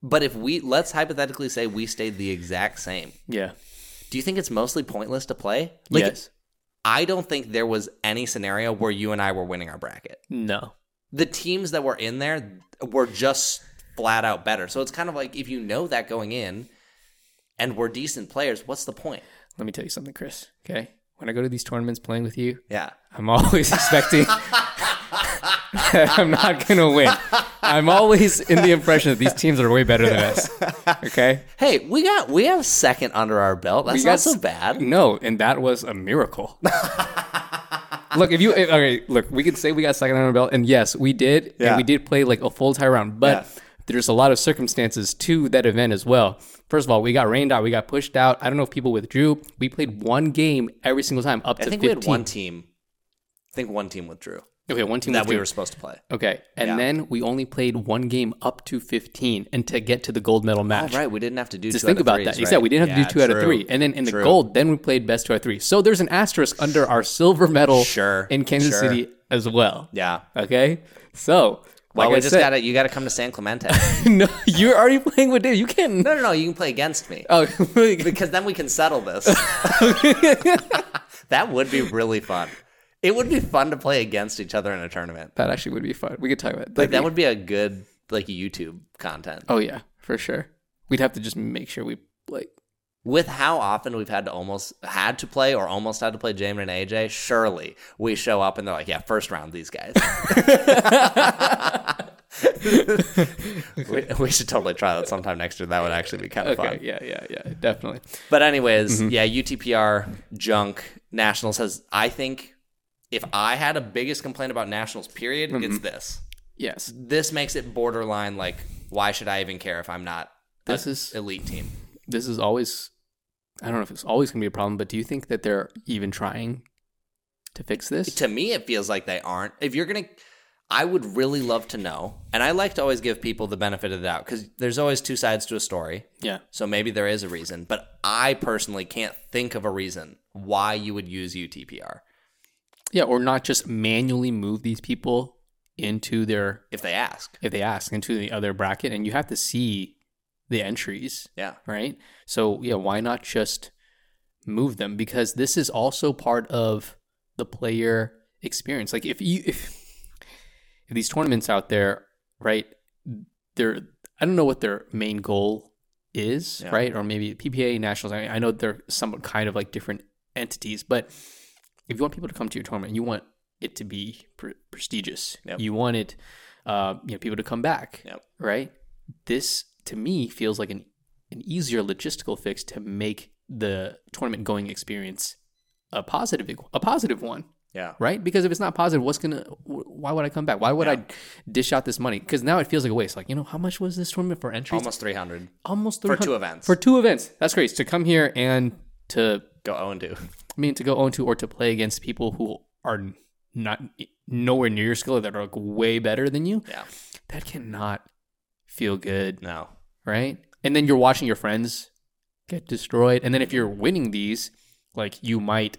But if we, let's hypothetically say we stayed the exact same, yeah, do you think it's mostly pointless to play? Like, yes, I don't think there was any scenario where you and I were winning our bracket. no, The teams that were in there were just flat out better. So it's kind of like if you know that going in and we're decent players, what's the point? Let me tell you something, Chris. Okay, when I go to these tournaments playing with you, Yeah. I'm always expecting. I'm not gonna win. I'm always in the impression that these teams are way better than us. Okay. Hey, we got we have second under our belt. That's We not so bad. No, and that was a miracle. look, if you if- okay, look, we could say we got second under our belt, and yes, we did, Yeah. and we did play like a full tie round. But Yeah. there's a lot of circumstances to that event as well. First of all, we got rained out, we got pushed out. I don't know if people withdrew. We played one game every single time up I to think we 15. had one team I think one team withdrew Okay, one team that we were supposed to play. Okay, and Yeah. then we only played one game up to 15 and to get to the gold medal Oh, match. right. We didn't have to do Just two think out about threes, that. right? Exactly. We didn't have to do two out of three. And then in the True. gold, then we played best two out of three. So there's an asterisk under our silver medal Sure, in Kansas sure. City as well. Yeah. Okay? So, Well, like we I just said, gotta you gotta come to San Clemente. no, you're already playing with Dave. You can't. no, no, no. You can play against me Oh, because then we can settle this. that would be really fun. It would be fun to play against each other in a tournament. that actually would be fun. We could talk about Like that would be a good like YouTube content. Oh yeah, for sure. We'd have to just make sure we like. With how often we've had to almost had to play or almost had to play Jamin and AJ, surely we show up and they're like, "Yeah, first round, these guys." we, we should totally try that sometime next year. That would actually be kind of Okay, fun. yeah, yeah, yeah, definitely. But anyways, mm-hmm. yeah, UTPR junk Nationals has. I think if I had a biggest complaint about Nationals, period, it's mm-hmm. this. Yes, This makes it borderline like, why should I even care if I'm not This is- elite team? this is always. I don't know if it's always going to be a problem, but do you think that they're even trying to fix this? To me, it feels like they aren't. If you're gonna, I would really love to know, and I like to always give people the benefit of the doubt because there's always two sides to a story. Yeah, So maybe there is a reason, but I personally can't think of a reason why you would use UTPR yeah, or not just manually move these people into their if they ask. if they ask into the other bracket, and you have to see the entries. Yeah. right? So yeah, why not just move them? Because this is also part of the player experience. Like if you if if these tournaments out there, right? They're I don't know what their main goal is, Yeah. right? Or maybe PPA nationals. I, I know they're somewhat kind of like different entities, but if you want people to come to your tournament, you want it to be pre- prestigious. Yep. You want it, uh, you know, people to come back Yep. right? This to me feels like an an easier logistical fix to make the tournament going experience a positive a positive one, Yeah. right? Because if it's not positive, what's gonna why would I come back? Why would I dish out this money? Because now it feels like a waste. Like you know, how much was this tournament for entries? Almost 300 Almost for two events. For two events, that's great. To come here and to Go 0 and 2. I mean to go on to or to play against people who are not nowhere near your skill that are like way better than you. Yeah. That cannot feel good No. right? And then you're watching your friends get destroyed. And then if you're winning these, like you might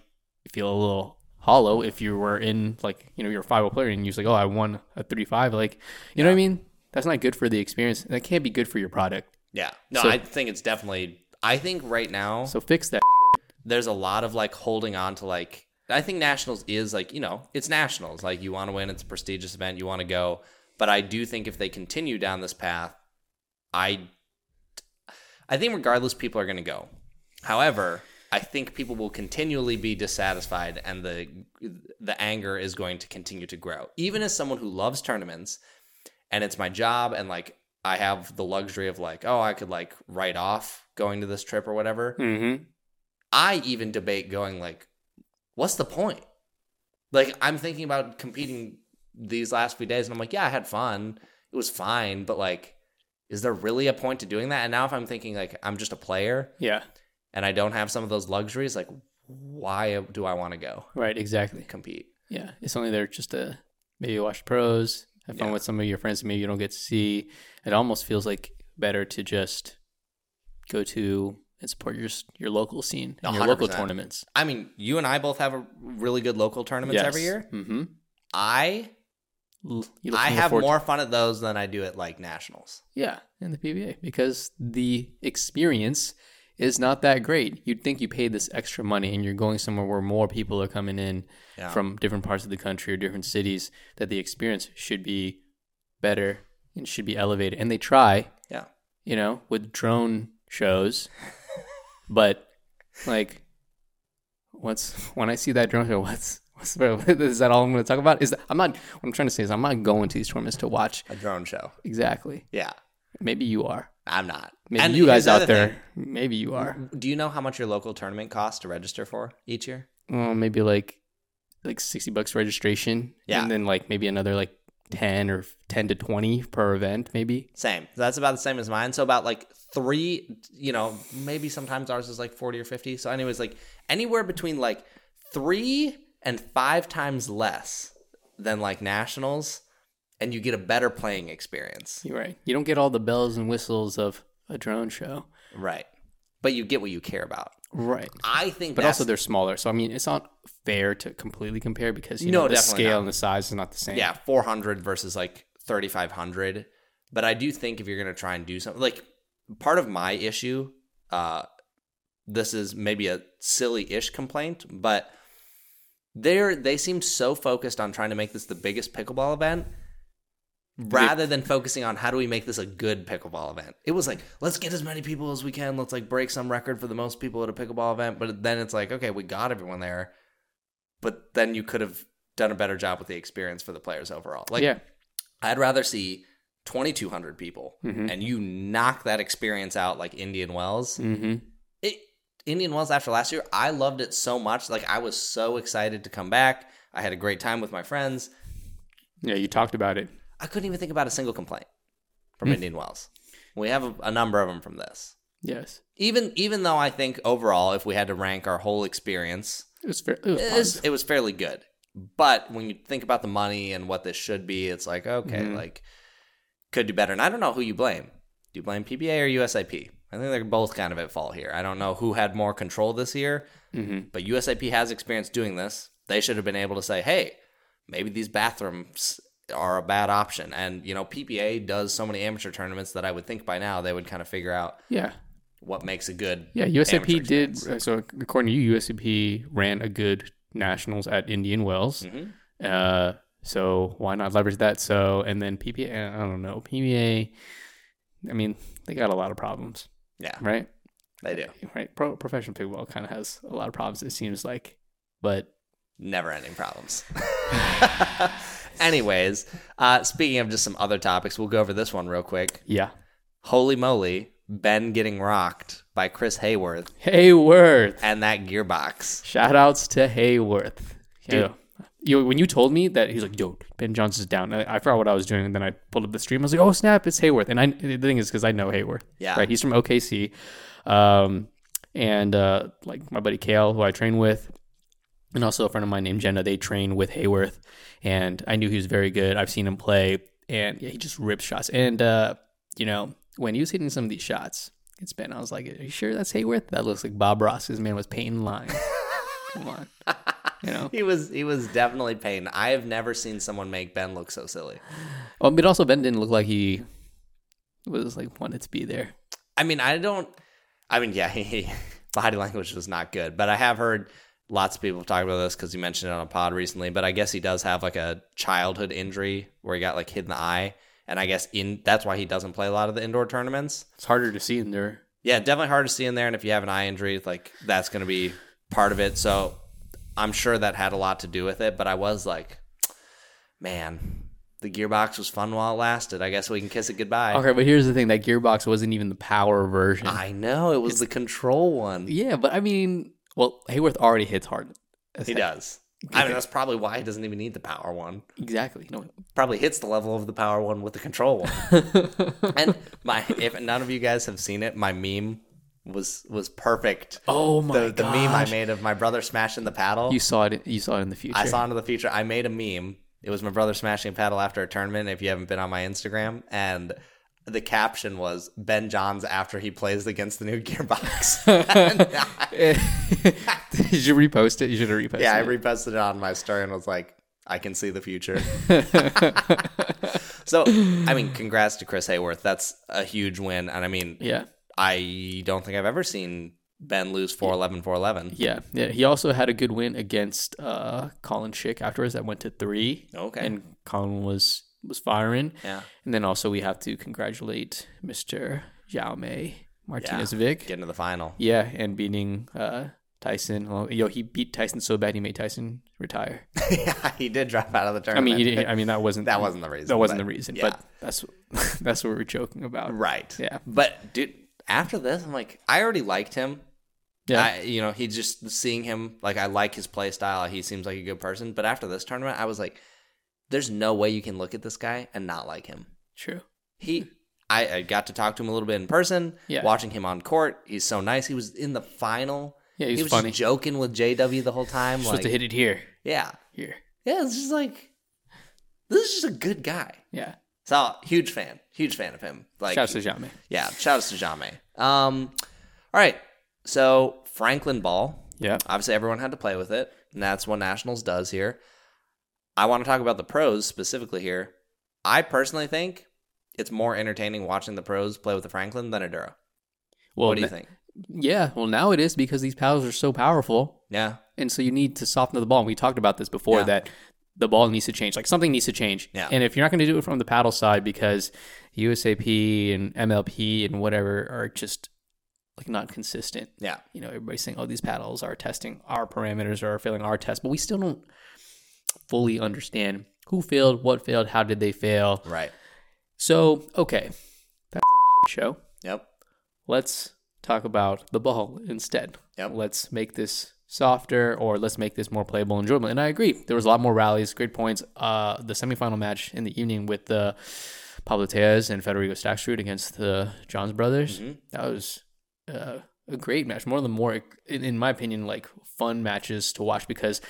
feel a little hollow if you were in like, you know, you're a 5 player and you're just like, oh, I won a 3 5. Like, you know what I mean? That's not good for the experience. That can't be good for your product. Yeah. No, So- I think it's definitely. I think right now So fix that. There's a lot of like holding on to like. I think nationals is like you know it's nationals. Like you want to win, it's a prestigious event. You want to go, but I do think if they continue down this path, I, I think regardless, people are going to go. However, I think people will continually be dissatisfied, and the the anger is going to continue to grow. Even as someone who loves tournaments, and it's my job, and like I have the luxury of like, oh, I could like write off going to this trip or whatever. Mm-hmm. I even debate going like, what's the point? Like I'm thinking about competing these last few days, and I'm like, yeah, I had fun. It was fine, but like, is there really a point to doing that? And now if I'm thinking like I'm just a player Yeah. and I don't have some of those luxuries, like, why do I want to go Right. Exactly. compete? Yeah. It's only there just to maybe watch pros, have fun Yeah. with some of your friends that maybe you don't get to see. It almost feels like better to just go to and support your your local scene and your local tournaments. I mean, you and I both have a really good local tournaments every year. Mm-hmm. I I have more fun at those than I do at like nationals. Yeah, in the PPA because the experience is not that great. You'd think you paid this extra money and you're going somewhere where more people are coming in Yeah. from different parts of the country or different cities that the experience should be better and should be elevated. And they try, Yeah. you know, with drone shows. but like what's when I see that drone show, what's what's is that all I'm going to talk about? Is that, I'm not what I'm trying to say is I'm not going to these tournaments to watch A drone show. exactly. Yeah. Maybe you are. I'm not. Maybe And you guys out there, thing. maybe you are. Do you know how much your local tournament costs to register for each year? Well, maybe like like sixty bucks registration. Yeah. And then like maybe another like ten or ten to twenty per event, maybe. Same. That's about the same as mine. So about like three, you know, maybe sometimes ours is like 40 or 50. So anyways, like anywhere between like three and five times less than like nationals, and you get a better playing experience. You're right. You don't get all the bells and whistles of a drone show. Right. But you get what you care about. Right. I think But also they're smaller. So I mean it's not fair to completely compare because you No, know the definitely scale not. and the size is not the same. yeah, 400 versus like 3500. But I do think if you're going to try and do something like part of my issue uh this is maybe a silly-ish complaint, but they're they seem so focused on trying to make this the biggest pickleball event rather than focusing on how do we make this a good pickleball event. It was like, let's get as many people as we can. Let's like break some record for the most people at a pickleball event, but then it's like, okay, we got everyone there. But then you could have done a better job with the experience for the players overall. Like yeah. I'd rather see 2200 people Mhm. and you knock that experience out like Indian Wells. Mm-hmm. It, Indian Wells after last year, I loved it so much. Like I was so excited to come back. I had a great time with my friends. Yeah, you talked about it. I couldn't even think about a single complaint from Hmm. Indian Wells. We have a, a number of them from this. Yes. Even even though I think overall, if we had to rank our whole experience, It was fair. It was it was, it was fairly good. But when you think about the money and what this should be, it's like okay, Mhm. like could do better. And I don't know who you blame. Do you blame PPA or USAP? I think they're both kind of at fault here. I don't know who had more control this year, Mhm. but USAP has experience doing this. They should have been able to say, hey, maybe these bathrooms are a bad option. And, you know, PPA does so many amateur tournaments that I would think by now they would kind of figure out Yeah. what makes a good. Yeah, USAP did. experience. So according to you, USAP ran a good nationals at Indian Wells. Mhm. Uh, so why not leverage that? So and then PPA. I don't know PPA. I mean, they got a lot of problems, Yeah, right? they do. Right. Pro, professional pickleball kind of has a lot of problems. It seems like, but Never ending problems. Anyways, uh, speaking of just some other topics, we'll go over this one real quick. yeah, Holy moly, Ben getting rocked by Chris Haworth Haworth. and that gearbox. Shout outs to Haworth. Dude. Yeah. You, when you told me that he's like, yo, Ben Johnson's down, I, I forgot what I was doing, and then I pulled up the stream. I was like, oh snap, it's Haworth. And I, the thing is, because I know Haworth, Yeah. right? He's from OKC, um, and uh, like my buddy Kale, who I train with, and also a friend of mine named Jenna. They train with Haworth, and I knew he was very good. I've seen him play, and yeah, he just rips shots. And uh, you know, when he was hitting some of these shots, it's Ben. I was like, are you sure that's Haworth? That looks like Bob Ross. His man was painting lines. Come on. You know. He was he was definitely pain. I have never seen someone make Ben look so silly. Well, but also Ben didn't look like he was like wanted to be there. I mean, I don't. I mean, yeah, he, body language was not good, but I have heard lots of people have talked about this because you mentioned it on a pod recently. But I guess he does have like a childhood injury where he got like hit in the eye, and I guess in that's why he doesn't play a lot of the indoor tournaments. It's harder to see in there. Yeah, definitely hard to see in there, and if you have an eye injury, like that's going to be part of it. So I'm sure that had a lot to do with it. But I was like, man, the gearbox was fun while it lasted. I guess we can kiss it goodbye. Okay, but here's the thing: that gearbox wasn't even the power version. I know it was the control one. yeah, but I mean, well, Haworth already hits hard. He does. I mean, that's probably why he doesn't even need the power one. exactly. No, Probably hits the level of the power one with the control one. and my, if none of you guys have seen it, my meme was was perfect. oh my the the meme I made of my brother smashing the paddle. You saw it. You saw it in the future. I saw it in the future. I made a meme. It was my brother smashing a paddle after a tournament. If you haven't been on my Instagram, and the caption was Ben Johns after he plays against the new gearbox. Did you repost it? You should have reposted. It. Yeah, I reposted it on my story and was like, I can see the future. so, I mean, congrats to Chris Haworth. That's a huge win. And I mean, yeah, I don't think I've ever seen Ben lose 411 411. yeah, yeah. He also had a good win against uh, Collin Shick afterwards. That went to three. Okay. and Collin was was firing. yeah. And then also we have to congratulate Mr. Jaume Martinez. Vich. Getting to the final. Yeah, and beating uh, Tyson. Well, yo, he beat Tyson so bad he made Tyson retire. yeah, he did drop out of the tournament. I mean, he didn't, I mean that wasn't that wasn't the reason. that wasn't but- the reason, yeah. but that's that's what we're joking about. Right. Yeah. But dude, after this, I'm like, I already liked him. Yeah. I, you know, he just seeing him like I like his play style. He seems like a good person. But after this tournament, I was like, there's no way you can look at this guy and not like him. True. He, I, I got to talk to him a little bit in person. Yeah. Watching him on court, he's so nice. He was in the final Yeah, he he's was funny. just joking with JW the whole time. Supposed Like, to hit it here, yeah, here. yeah. It's just like this is just a good guy. Yeah. So huge fan, huge fan of him. Like, Shouts to Jaume. yeah, shout out to Jaume. Um, all right, so Franklin Ball. Yeah. Obviously, everyone had to play with it, and that's what Nationals does here. I want to talk about the pros specifically here. I personally think it's more entertaining watching the pros play with the Franklin than a Dura. Well, what do you think? Yeah. Well, now it is because these paddles are so powerful, Yeah, and so you need to soften the ball. And we talked about this before Yeah. that the ball needs to change. Like something needs to change. Yeah. And if you're not going to do it from the paddle side because USAP and MLP and whatever are just like not consistent. yeah, You know, everybody's saying, "Oh, these paddles are testing our parameters or are failing our test," but we still don't fully understand who failed, what failed, how did they fail. right. So, okay, that's a show. Yep, Let's talk about the ball instead. Yep. Let's make this softer or let's make this more playable and enjoyable. And I agree. There was a lot more rallies, great points. Uh, the semifinal match in the evening with the Pablo Tellez and Federico Staksrud against the Johns brothers. Mm-hmm. That was uh, a great match. More than more, in, in my opinion, like fun matches to watch because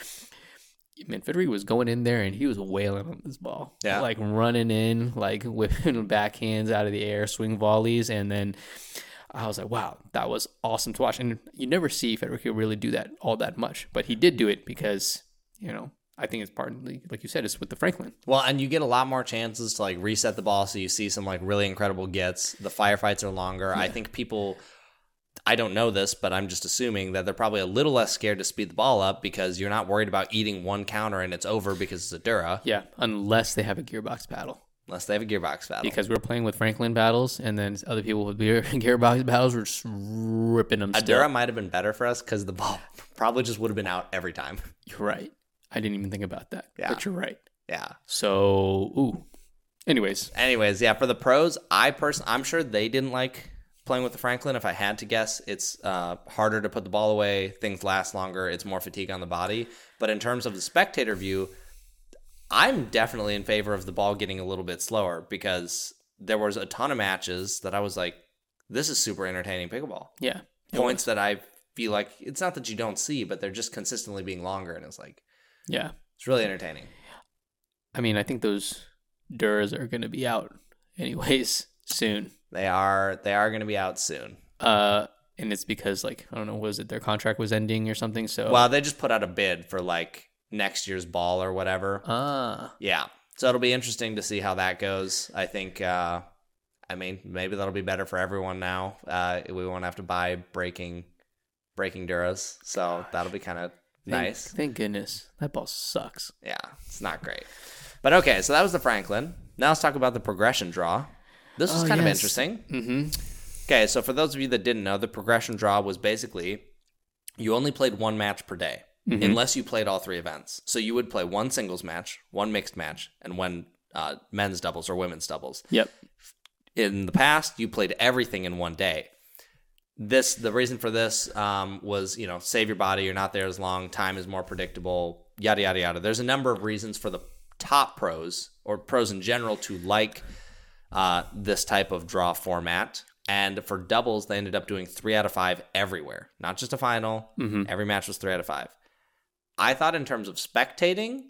man, Federico was going in there and he was wailing on this ball. Yeah. Like running in, like whipping backhands out of the air, swing volleys. And then I was like, wow, that was awesome to watch. And you never see Federico really do that all that much, but he did do it because, you know, I think it's partly, like you said, it's with the Franklin. Well, and you get a lot more chances to like reset the ball, so you see some like really incredible gets. The firefights are longer. I think people, I don't know this, but I'm just assuming that they're probably a little less scared to speed the ball up because you're not worried about eating one counter and it's over because it's a Dura, Yeah, unless they have a gearbox paddle. unless they have a gearbox battle. Because we're playing with Franklin battles, and then other people with gear, gearbox battles were just ripping them. a. Dura might have been better for us because the ball probably just would have been out every time. You're right. I didn't even think about that. Yeah. But you're right. Yeah. So, ooh. Anyways, Anyways, yeah, for the pros, I person I'm sure they didn't like playing with the Franklin. If I had to guess, it's uh, harder to put the ball away. Things last longer. It's more fatigue on the body. But in terms of the spectator view, I'm definitely in favor of the ball getting a little bit slower because there was a ton of matches that I was like, this is super entertaining pickleball. yeah. Points that I feel like it's not that you don't see, but they're just consistently being longer, and it's like. Yeah. it's really entertaining. I mean, I think those Duras are going to be out anyways soon. They are they are going to be out soon. Uh, and it's because, like, I don't know, was it their contract was ending or something? So, Well, they just put out a bid for like next year's ball or whatever. ah, Yeah. So it'll be interesting to see how that goes. I think uh I mean, maybe that'll be better for everyone now. Uh we won't have to buy breaking breaking Duras. So that'll be kind of nice. Thank goodness. That ball sucks. Yeah, it's not great. But okay, so that was the Franklin. Now let's talk about the progression draw. This is Oh, kind of interesting. Mm-hmm. Okay, so for those of you that didn't know, the progression draw was basically you only played one match per day Mm-hmm. unless you played all three events. So you would play one singles match, one mixed match, and one uh, men's doubles or women's doubles. Yep. In the past, you played everything in one day. This the reason for this um, was you know save your body. You're not there as long. Time is more predictable. Yada yada yada. There's a number of reasons for the top pros or pros in general to like uh, this type of draw format. And for doubles, they ended up doing three out of five everywhere, not just a final. Every match was three out of five. I thought, in terms of spectating,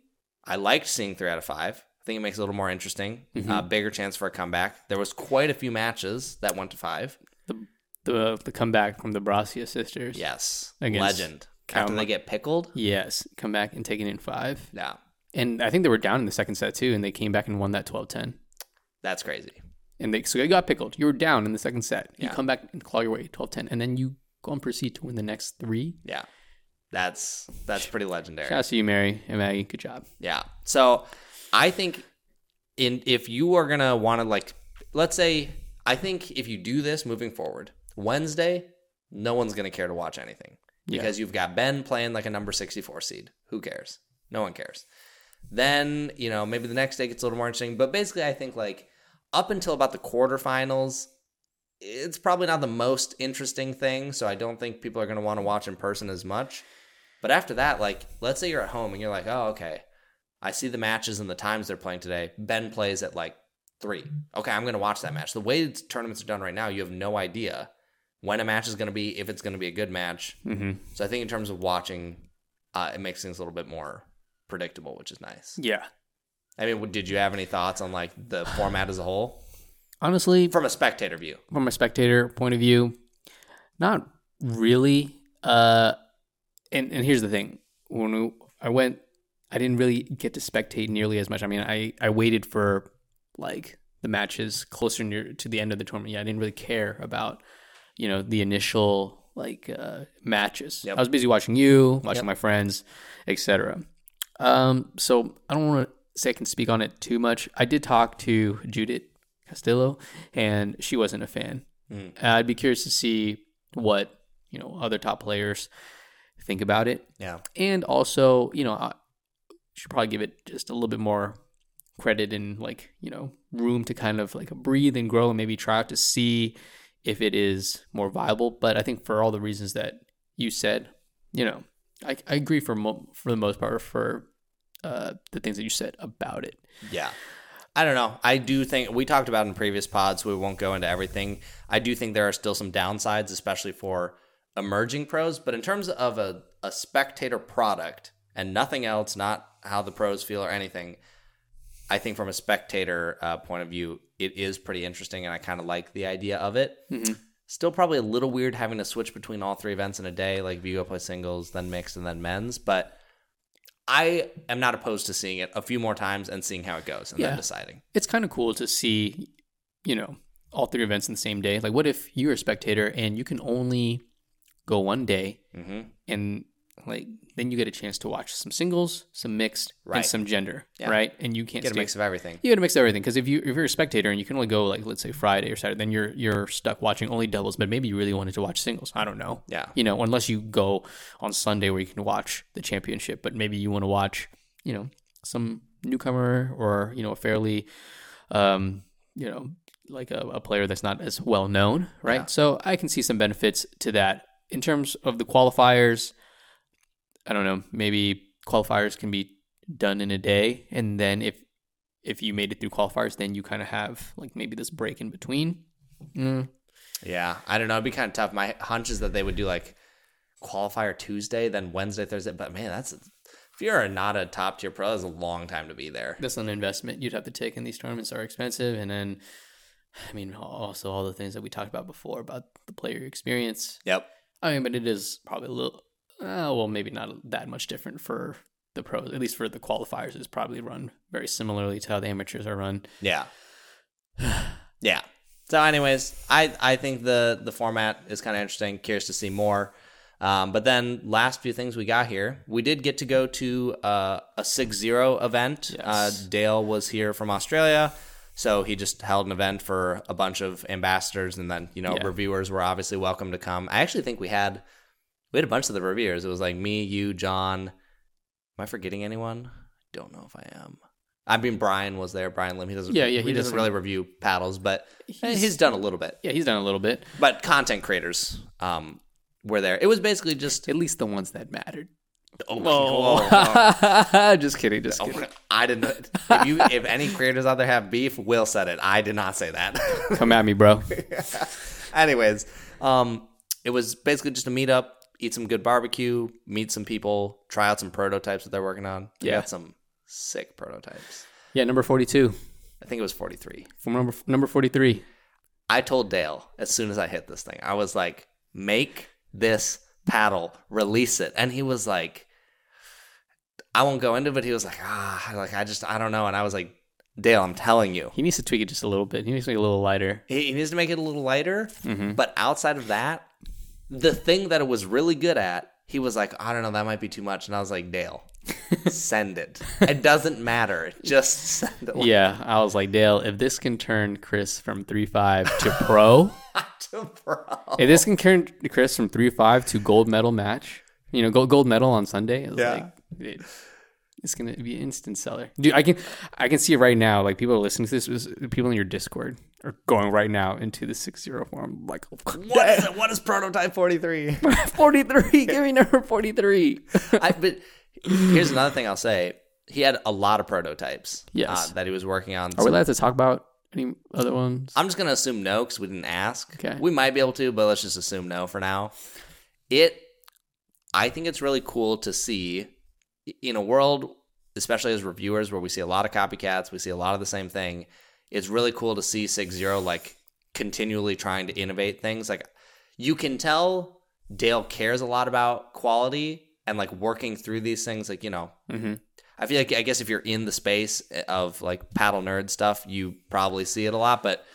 I liked seeing three out of five. I think it makes it a little more interesting, uh, bigger chance for a comeback. There was quite a few matches that went to five. The the the comeback from the Brascia sisters. Yes, Against legend. Cal- After they get pickled, Yes. Come back and take it in five. yeah, And I think they were down in the second set too, and they came back and won that 12-10. That's crazy. And they so you got pickled. You were down in the second set. You Yeah. come back and claw your way 12-10, and then you go and proceed to win the next three. Yeah, that's that's pretty legendary. Shout out to you, Mary and Maggie. Good job. Yeah. So I think in if you are gonna want to like, let's say, I think if you do this moving forward, Wednesday, no one's gonna care to watch anything Yeah. because you've got Ben playing like a number sixty-four seed. Who cares? No one cares. Then you know maybe the next day gets a little more interesting, but basically I think like up until about the quarterfinals. It's probably not the most interesting thing, so I don't think people are going to want to watch in person as much. But after that, like, let's say you're at home and you're like, oh, okay, I see the matches and the times they're playing today. Ben plays at like three. Okay, I'm going to watch that match. The way tournaments are done right now, you have no idea when a match is going to be, if it's going to be a good match. Mm-hmm. So I think in terms of watching, uh, it makes things a little bit more predictable, which is nice. Yeah. I mean, did you have any thoughts on like the format as a whole Honestly, from a spectator view? from a spectator point of view, not really. Uh, and and here's the thing: when we, I went, I didn't really get to spectate nearly as much. I mean, I I waited for like the matches closer near to the end of the tournament. Yeah, I didn't really care about you know the initial like uh, matches. Yep. I was busy watching you, watching Yep. my friends, etc. Um, so I don't want to say I can speak on it too much. I did talk to Judit Castillo, and she wasn't a fan. Mm. I'd be curious to see what you know other top players think about it, Yeah. and also you know I should probably give it just a little bit more credit and like you know room to kind of like breathe and grow and maybe try out to see if it is more viable. But I think for all the reasons that you said, you know, I, I agree for mo- for the most part for uh, the things that you said about it. Yeah. I don't know. I do think we talked about in previous pods, we won't go into everything. I do think there are still some downsides, especially for emerging pros. But in terms of a, a spectator product and nothing else, not how the pros feel or anything, I think from a spectator uh, point of view, it is pretty interesting, and I kind of like the idea of it. Mhm. Still, probably a little weird having to switch between all three events in a day, like if you go play singles, then mixed, and then men's. But I am not opposed to seeing it a few more times and seeing how it goes, and Yeah. then deciding. It's kind of cool to see, you know, all three events in the same day. Like, what if you're a spectator and you can only go one day hmm and like then you get a chance to watch some singles, some mixed, Right. and some gender, Yeah. right? And you can't Get a mix of everything. You got to mix of everything because if you if you're a spectator and you can only go like let's say Friday or Saturday, then you're you're stuck watching only doubles. But maybe you really wanted to watch singles. I don't know. Yeah. You know, unless you go on Sunday where you can watch the championship, but maybe you want to watch you know some newcomer or you know a fairly um you know like a, a player that's not as well known, right? Yeah. So I can see some benefits to that in terms of the qualifiers. I don't know. Maybe qualifiers can be done in a day, and then if if you made it through qualifiers, then you kind of have like maybe this break in between. Mm. Yeah, I don't know. It'd be kind of tough. My hunch is that they would do like qualifier Tuesday, then Wednesday, Thursday. But man, that's if you're not a top tier pro, that's a long time to be there. That's an investment you'd have to take, and these tournaments are expensive. And then, I mean, also all the things that we talked about before about the player experience. Yep. I mean, but it is probably a little, uh, well, maybe not that much different for the pros. At least for the qualifiers, is probably run very similarly to how the amateurs are run. Yeah. yeah. So, anyways, I I think the the format is kind of interesting. Curious to see more. Um, but then last few things we got here, we did get to go to uh, a six zero event. Uh, Dale was here from Australia, so he just held an event for a bunch of ambassadors, and then you know Yeah. reviewers were obviously welcome to come. I actually think we had we had a bunch of the reviewers. It was like me, you, John. Am I forgetting anyone? Don't know if I am. I mean, Brian was there. Brian Lim. He doesn't. Yeah, yeah, He, doesn't really review paddles, but He's- he's done a little bit. Yeah, he's done a little bit. But content creators um, were there. It was basically just. At least the ones that mattered. Oh, whoa, whoa. just kidding, just kidding. I didn't. If you, if any creators out there have beef, Will said it. I did not say that. Come at me, bro. Anyways, um, it was basically just a meetup, eat some good barbecue, meet some people, try out some prototypes that they're working on. They Yeah. got some sick prototypes. Yeah, number forty-two. I think it was 43. From number number forty-three. I told Dale as soon as I hit this thing, I was like, make this paddle, release it. And he was like, I won't go into it, but he was like, ah, like, I just, I don't know. And I was like, Dale, I'm telling you, He needs to tweak it just a little bit. He needs to make it a little lighter. he, he needs to make it a little lighter. Mhm. But outside of that, the thing that it was really good at, he was like, I don't know, that might be too much. And I was like, Dale, send it. It doesn't matter. Just send it. Yeah, I was like, Dale, if this can turn Chris from three five to pro, to pro. if this can turn Chris from three five to gold medal match, you know, gold gold medal on Sunday, it was Yeah. like, it, it's gonna be an instant seller. Dude, I can I can see it right now. Like people are listening to this, is- people in your Discord are going right now into the six zero form. Like, What is, it? what is prototype 43? forty three, give me number forty three. I, but here's another thing I'll say. He had a lot of prototypes Yes. uh, that he was working on. Are we allowed to talk about Any other ones? I'm just gonna assume no because we didn't ask. Okay. We might be able to, but let's just assume no for now. It, I think it's really cool to see in a world, especially as reviewers, where we see a lot of copycats, we see a lot of the same thing. It's really cool to see Six Zero like continually trying to innovate things. Like you can tell Dale cares a lot about quality and like working through these things. Like you know, mm-hmm. I feel like I guess if you're in the space of like paddle nerd stuff, you probably see it a lot, but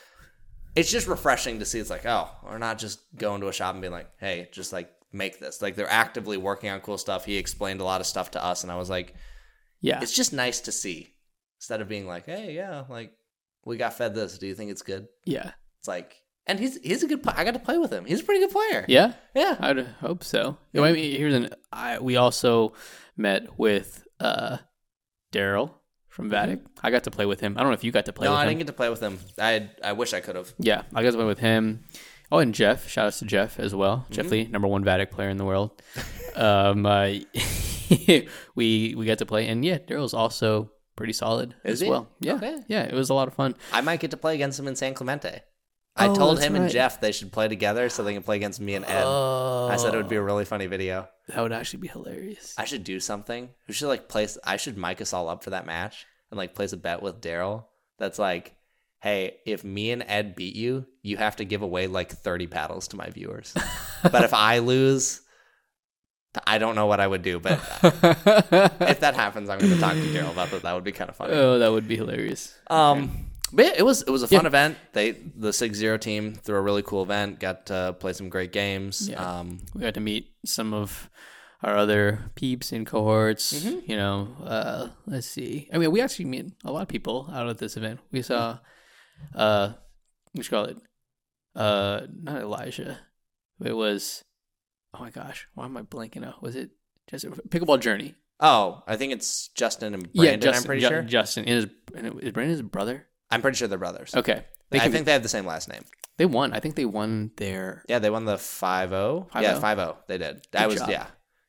it's just refreshing to see it's like, oh, we're not just going to a shop and being like, hey, just like make this. Like they're actively working on cool stuff. He explained a lot of stuff to us and I was like, Yeah. it's just nice to see. Instead of being like, hey, yeah, like we got fed this. Do you think it's good? Yeah. It's like and he's he's a good I got to play with him. He's a pretty good player. Yeah. Yeah. I'd hope so. You know, I mean, here's an. I, we also met with uh, Daryl from Vatic. I got to play with him. I don't know if you got to play Mm-hmm. no, I him. didn't get to play with him. I I wish I could have. Yeah, I got to play with him. Oh, and Jeff. Shout outs to Jeff as well. Mm-hmm. Jeff Lee, number one Vatic player in the world. um, uh, we we got to play, and yeah, Daryl's also pretty solid Is as he? well. Yeah, Okay. yeah, it was a lot of fun. I might get to play against him in San Clemente. I Oh, told him and. Jeff they should play together so they can play against me and Ed. Oh, I said it would be a really funny video. that would actually be hilarious. I should do something. We should like place. I should mic us all up for that match and like place a bet with Daryl. That's like, hey, if me and Ed beat you, you have to give away like thirty paddles to my viewers. but if I lose, I don't know what I would do. But if that happens, I'm going to talk to Daryl about that. That would be kind of funny. oh, that would be hilarious. Um, but yeah, it was it was a fun Yeah. event. They the six zero team threw a really cool event. Got to play some great games. Yeah. Um, we got to meet some of our other peeps in cohorts. Mm-hmm. You know, uh, let's see. I mean, we actually meet a lot of people out at this event. We saw, uh, what you call it? Uh, not Elijah. It was, oh my gosh, why am I blanking out? Was it just Pickleball Journey? oh, I think it's Justin and Brandon. Justin, I'm pretty Ju- sure. Justin and his, and is Brandon his brother? I'm pretty sure they're brothers. Okay, they I think they have the same last name. they won. I think they won their. Yeah, they won the 5-0. Yeah, 5-0. 5-0. They did. That was job. yeah.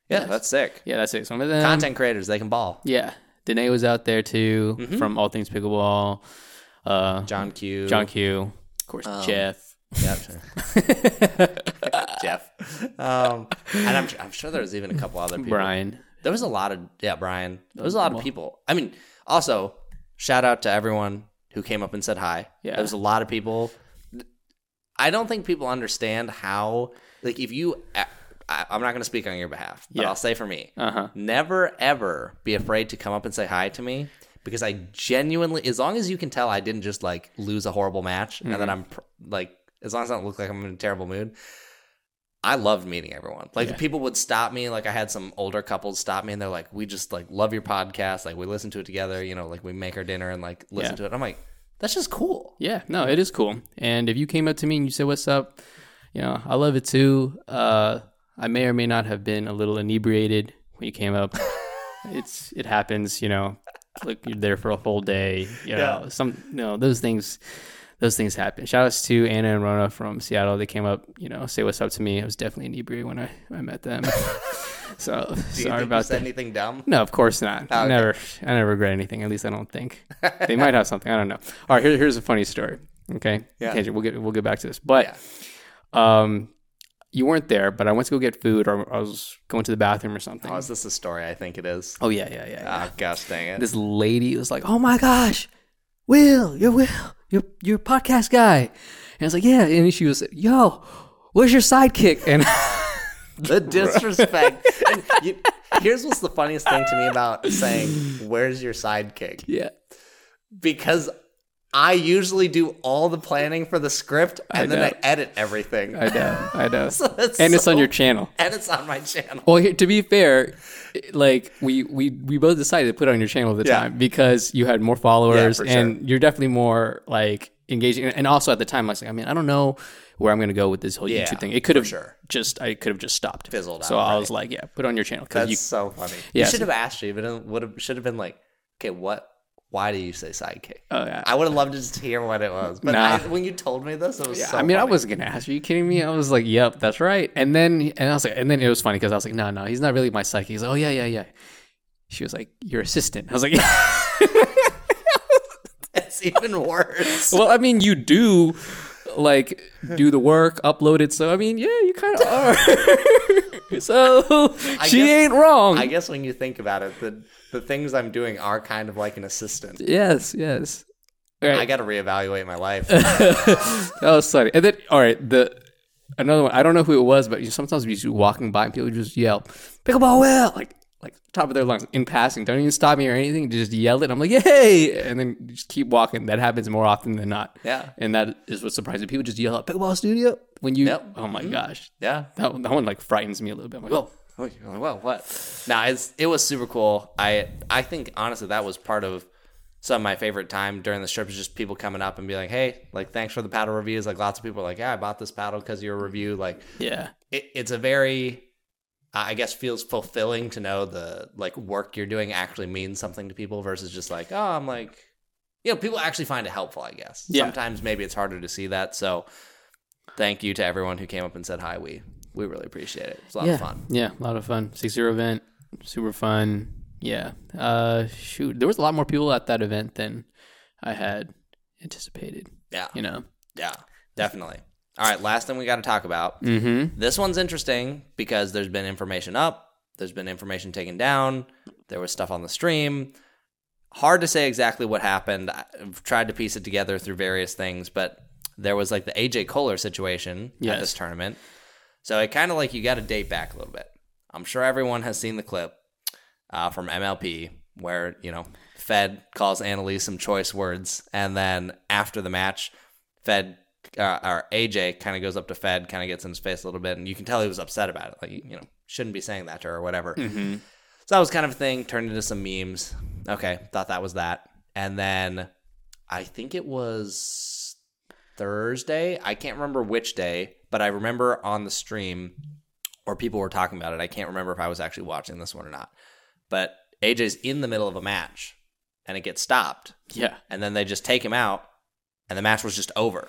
Yeah, Nice. that's sick. Yeah, that's sick. Some of them Content creators, they can ball. Yeah, Danae was out there too Mhm. from All Things Pickleball. Uh, John Q. John Q, of course, Um, Jeff. Yep. Jeff. Um, and I'm, I'm sure there was even a couple other people. Brian. There was a lot of yeah, Brian. There was a lot of people. I mean, also shout out to everyone who came up and said hi. Yeah. there was a lot of people. I don't think people understand how like if you. I, I'm not going to speak on your behalf, but Yeah. I'll say for me, Uh huh. never ever be afraid to come up and say hi to me because I genuinely, as long as you can tell, I didn't just like lose a horrible match and Mm-hmm. that I'm pr- like, as long as I don't look like I'm in a terrible mood. I loved meeting everyone. Like Yeah. people would stop me. Like I had some older couples stop me and they're like, "We just like love your podcast. Like we listen to it together. You know, like we make our dinner and like listen Yeah. to it." I'm like, "That's just cool." Yeah, no, it is cool. And if you came up to me and you said, "What's up?" You know, I love it too. Uh, I may or may not have been a little inebriated when you came up. it's it happens. You know, like you're there for a full day. You know, Yeah. some you know those things. Those things happen. Shout outs to Anna and Rona from Seattle. They came up, you know, say what's up to me. I was definitely inebriated when I, I met them. so sorry about that. anything dumb? No, of course not. Oh, okay. Never. I never regret anything. At least I don't think they might have something. I don't know. All right, here, here's a funny story. Okay. Yeah. Okay, we'll get we'll get back to this. But Yeah. um, you weren't there. But I went to go get food, or I was going to the bathroom or something. Oh, is this a story? I think it is. Oh yeah, yeah, yeah. Ah, yeah. Oh gosh, dang it! This lady was like, "Oh my gosh, Will, you're Will, you're you're a podcast guy," and I was like, "Yeah," and she was, like, "Yo, where's your sidekick?" And the disrespect. and you, here's what's the funniest thing to me about saying, "Where's your sidekick?" yeah, Because I usually do all the planning for the script, and I then. I edit everything. I know, I know, So it's and it's on your channel. and it's on my channel. Well, to be fair, like we we we both decided to put it on your channel at the Yeah. time because you had more followers for and you're definitely more like engaging. And also at the time, I was like, I mean, I don't know where I'm going to go with this whole Yeah, YouTube thing. It could have sure. just I could have just stopped, Fizzled So out, I was like, yeah, put it on your channel because That's you. so funny. Yeah, you should so- have asked you, but it would have should have been like, okay, what? Why do you say sidekick? Oh yeah. I would have loved to just hear what it was, but Nah. I, when you told me this, it was Yeah, so. I mean, I wasn't gonna ask. Are you kidding me? I was like, "Yep, that's right." And then, and I was like, and then it was funny because I was like, "No, no, he's not really my psychic." He's like, "Oh yeah, yeah, yeah." She was like, "Your assistant." I was like, It's That's even worse. well, I mean, you do like do the work, upload it. So I mean, yeah, you kind of are. so she guess- ain't wrong. I guess when you think about it, the the things I'm doing are kind of like an assistant. yes, yes. All I got to reevaluate my life. that was funny. And then, all right, the another one. I don't know who it was, but you, sometimes you just walking by and people just yell, "Pickleball well!" Like like top of their lungs in passing. Don't even stop me or anything. Just yell it. I'm like, "Yay!" And then just keep walking. That happens more often than not. Yeah. And that is what's surprising. People just yell out "Pickleball studio" when you. Yep. Oh my mm-hmm. gosh, yeah. that one, that one like frightens me a little bit. I'm like, oh, Oh, well, what? Nah, it's it was super cool. I I think honestly that was part of some of my favorite time during the trip is just people coming up and be like, hey, like thanks for the paddle reviews. Like lots of people are like, yeah, I bought this paddle because your review. Like yeah, it, it's a very I guess feels fulfilling to know the like work you're doing actually means something to people versus just like, oh, I'm like, you know, people actually find it helpful. I guess Yeah. sometimes maybe it's harder to see that. So thank you to everyone who came up and said hi. We we really appreciate it. It's a lot yeah, of fun. yeah, a lot of fun. Six zero event, super fun. Yeah. Uh, shoot, there was a lot more people at that event than I had anticipated. Yeah. You know. Yeah, definitely. All right, last thing we got to talk about. Mm-hmm. This one's interesting because there's been information up, there's been information taken down, there was stuff on the stream. Hard to say exactly what happened. I've tried to piece it together through various things, but there was like the AJ Koller situation at this tournament. So it kind of like you got to date back a little bit. I'm sure everyone has seen the clip uh, from MLP where, you know, Fed calls Annalise some choice words. And then after the match, Fed uh, or AJ kind of goes up to Fed, kind of gets in his face a little bit. And you can tell he was upset about it. Like, you know, shouldn't be saying that to her or whatever. Mm-hmm. So that was kind of a thing, turned into some memes. Okay, thought that was that. And then I think it was Thursday. I can't remember which day, but I remember on the stream or people were talking about it. I can't remember if I was actually watching this one or not. But AJ's in the middle of a match and it gets stopped. Yeah. And then they just take him out and the match was just over. And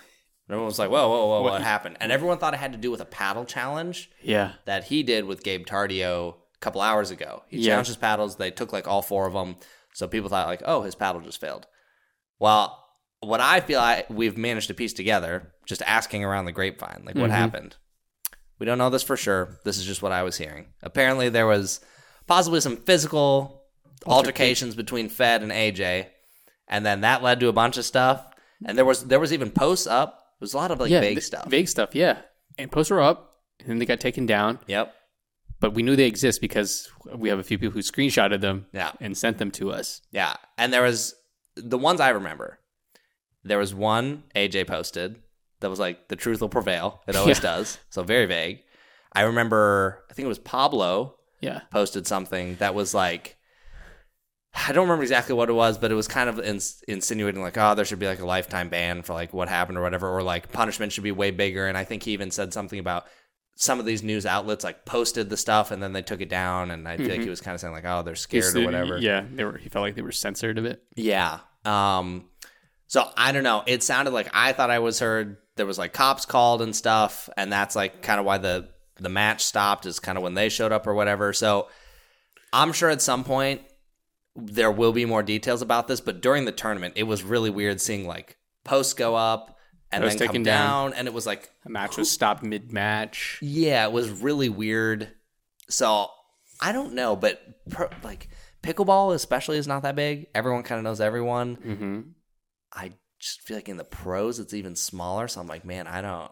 everyone was like, whoa, whoa, whoa, what, What- happened? And everyone thought it had to do with a paddle challenge Yeah. that he did with Gabe Tardio a couple hours ago. He Yeah. challenged his paddles. They took like all four of them. So people thought like, oh, his paddle just failed. Well, what I feel I, we've managed to piece together, just asking around the grapevine, like what Mhm. happened. We don't know this for sure. This is just what I was hearing. Apparently, there was possibly some physical altercations between Fed and AJ, and then that led to a bunch of stuff. And there was there was even posts up. There was a lot of like yeah. vague th- stuff. Vague stuff. Yeah. And posts were up, and then they got taken down. Yep. But we knew they exist because we have a few people who screenshotted them Yeah. and sent them to us. Yeah, and there was the ones I remember. There was one AJ posted that was like the truth will prevail. It always Yeah. does. So very vague. I remember I think it was Pablo Yeah. posted something that was like I don't remember exactly what it was, but it was kind of ins- insinuating like, oh, there should be like a lifetime ban for like what happened or whatever, or like punishment should be way bigger. And I think he even said something about some of these news outlets like posted the stuff and then they took it down. And I feel like he was kind of saying like, oh, they're scared or whatever. Yeah. They were. He felt like they were censored a bit. Yeah. Um so I don't know. It sounded like I thought I was heard there was like cops called and stuff and that's like kind of why the the match stopped is kind of when they showed up or whatever. So I'm sure at some point there will be more details about this, but during the tournament it was really weird seeing like posts go up and then come taken down. down. and it was like a match was stopped mid match. yeah, it was really weird. So I don't know, but pro, like pickleball especially is not that big. Everyone kind of knows everyone. Mm-hmm. I just feel like in the pros it's even smaller. So I'm like, man, I don't.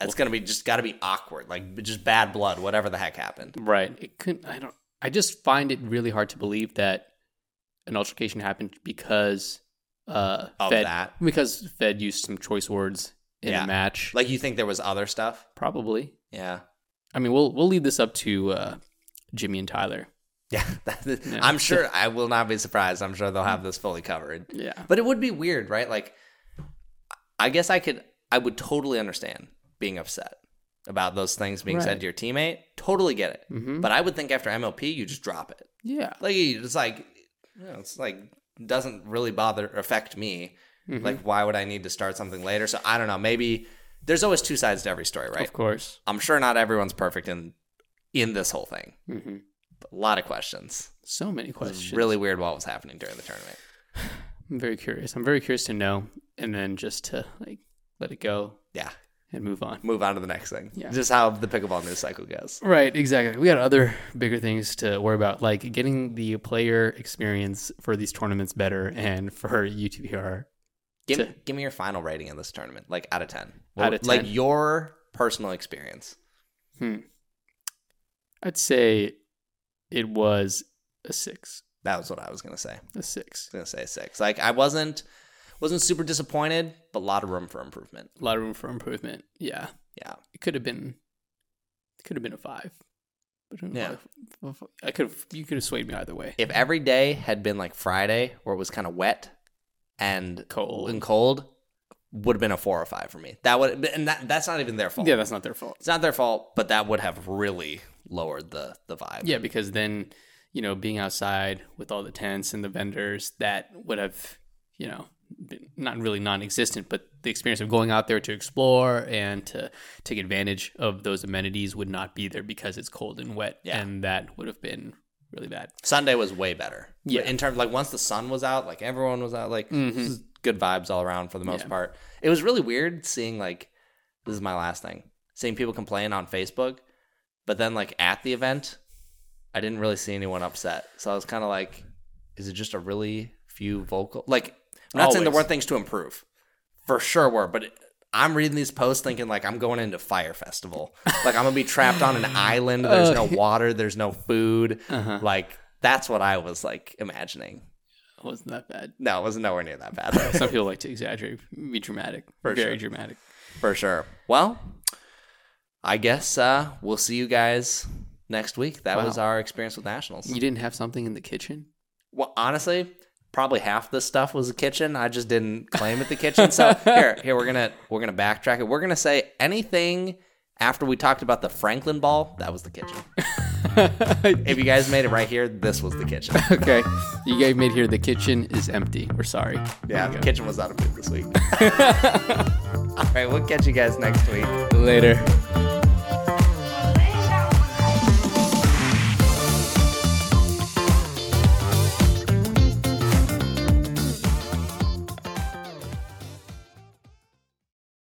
That's gonna be just got to be awkward, like just bad blood, whatever the heck happened. Right. It couldn't. I don't. I just find it really hard to believe that an altercation happened because uh Of Fed that. because Fed used some choice words in Yeah. a match. Like you think there was other stuff? Probably. Yeah, I mean, we'll we'll leave this up to uh, Jimmy and Tyler. yeah. I'm sure. I will not be surprised. I'm sure they'll have this fully covered. Yeah. But it would be weird, right? Like, I guess I could. I would totally understand being upset about those things being said to your teammate. Totally get it. Mm-hmm. But I would think after MLP, you just drop it. Yeah. Like it's like, you know, it's like doesn't really bother affect me. Mhm. Like, why would I need to start something later? So I don't know. Maybe there's always two sides to every story, right? Of course. I'm sure not everyone's perfect in in this whole thing. hmm But a lot of questions. So many It was questions. really weird what was happening during the tournament. I'm very curious. I'm very curious to know, and then just to like let it go Yeah. and move on. Move on to the next thing. Yeah. Just how the pickleball news cycle goes. Right, exactly. We got other bigger things to worry about, like getting the player experience for these tournaments better and for DUPR. Give, To- give me your final rating in this tournament, like out of 10. Out of Like your personal experience. Hmm. I'd say it was a six. That was what I was going to say. A six. I was going to say six. Like I wasn't wasn't super disappointed, but a lot of room for improvement. A lot of room for improvement. Yeah, Yeah. it could have been. It could have been a five. But Yeah. I could have. You could have swayed me either way. If every day had been like Friday, where it was kind of wet and Cold. and cold, would have been a four or five for me. That would, and that, that's not even their fault. Yeah, that's not their fault. It's not their fault, but that would have really lowered the the vibe. Yeah, because then, you know, being outside with all the tents and the vendors, that would have, you know, been not really non existent, but the experience of going out there to explore and to take advantage of those amenities would not be there because it's cold and wet. Yeah. And that would have been really bad. Sunday was way better. Yeah. In terms like once the sun was out, like everyone was out, like Mhm. Good vibes all around for the most Yeah. part. It was really weird seeing like this is my last thing. Seeing people complain on Facebook, but then like at the event, I didn't really see anyone upset. So I was kind of like, is it just a really few vocal like I'm not saying there weren't things to improve. For sure were, but I'm reading these posts thinking like I'm going into Fyre Festival. like I'm gonna be trapped on an island. There's no water. There's no food. Uh-huh. Like that's what I was like imagining. It wasn't that bad. No, it was nowhere near that bad Some people like to exaggerate, be dramatic, For very sure. dramatic. for sure. Well, I guess uh, we'll see you guys next week. That Wow. was our experience with nationals. You didn't have something in the kitchen? Well, honestly, probably half the stuff was the kitchen. I just didn't claim it the kitchen. So here, here we're gonna we're gonna backtrack it. We're gonna say anything after we talked about the Franklin ball. That was the kitchen. if you guys made it right here, this was the kitchen. okay. You guys made it here the kitchen is empty. We're sorry. Yeah, the kitchen was out of food this week. All right, we'll catch you guys next week. Later.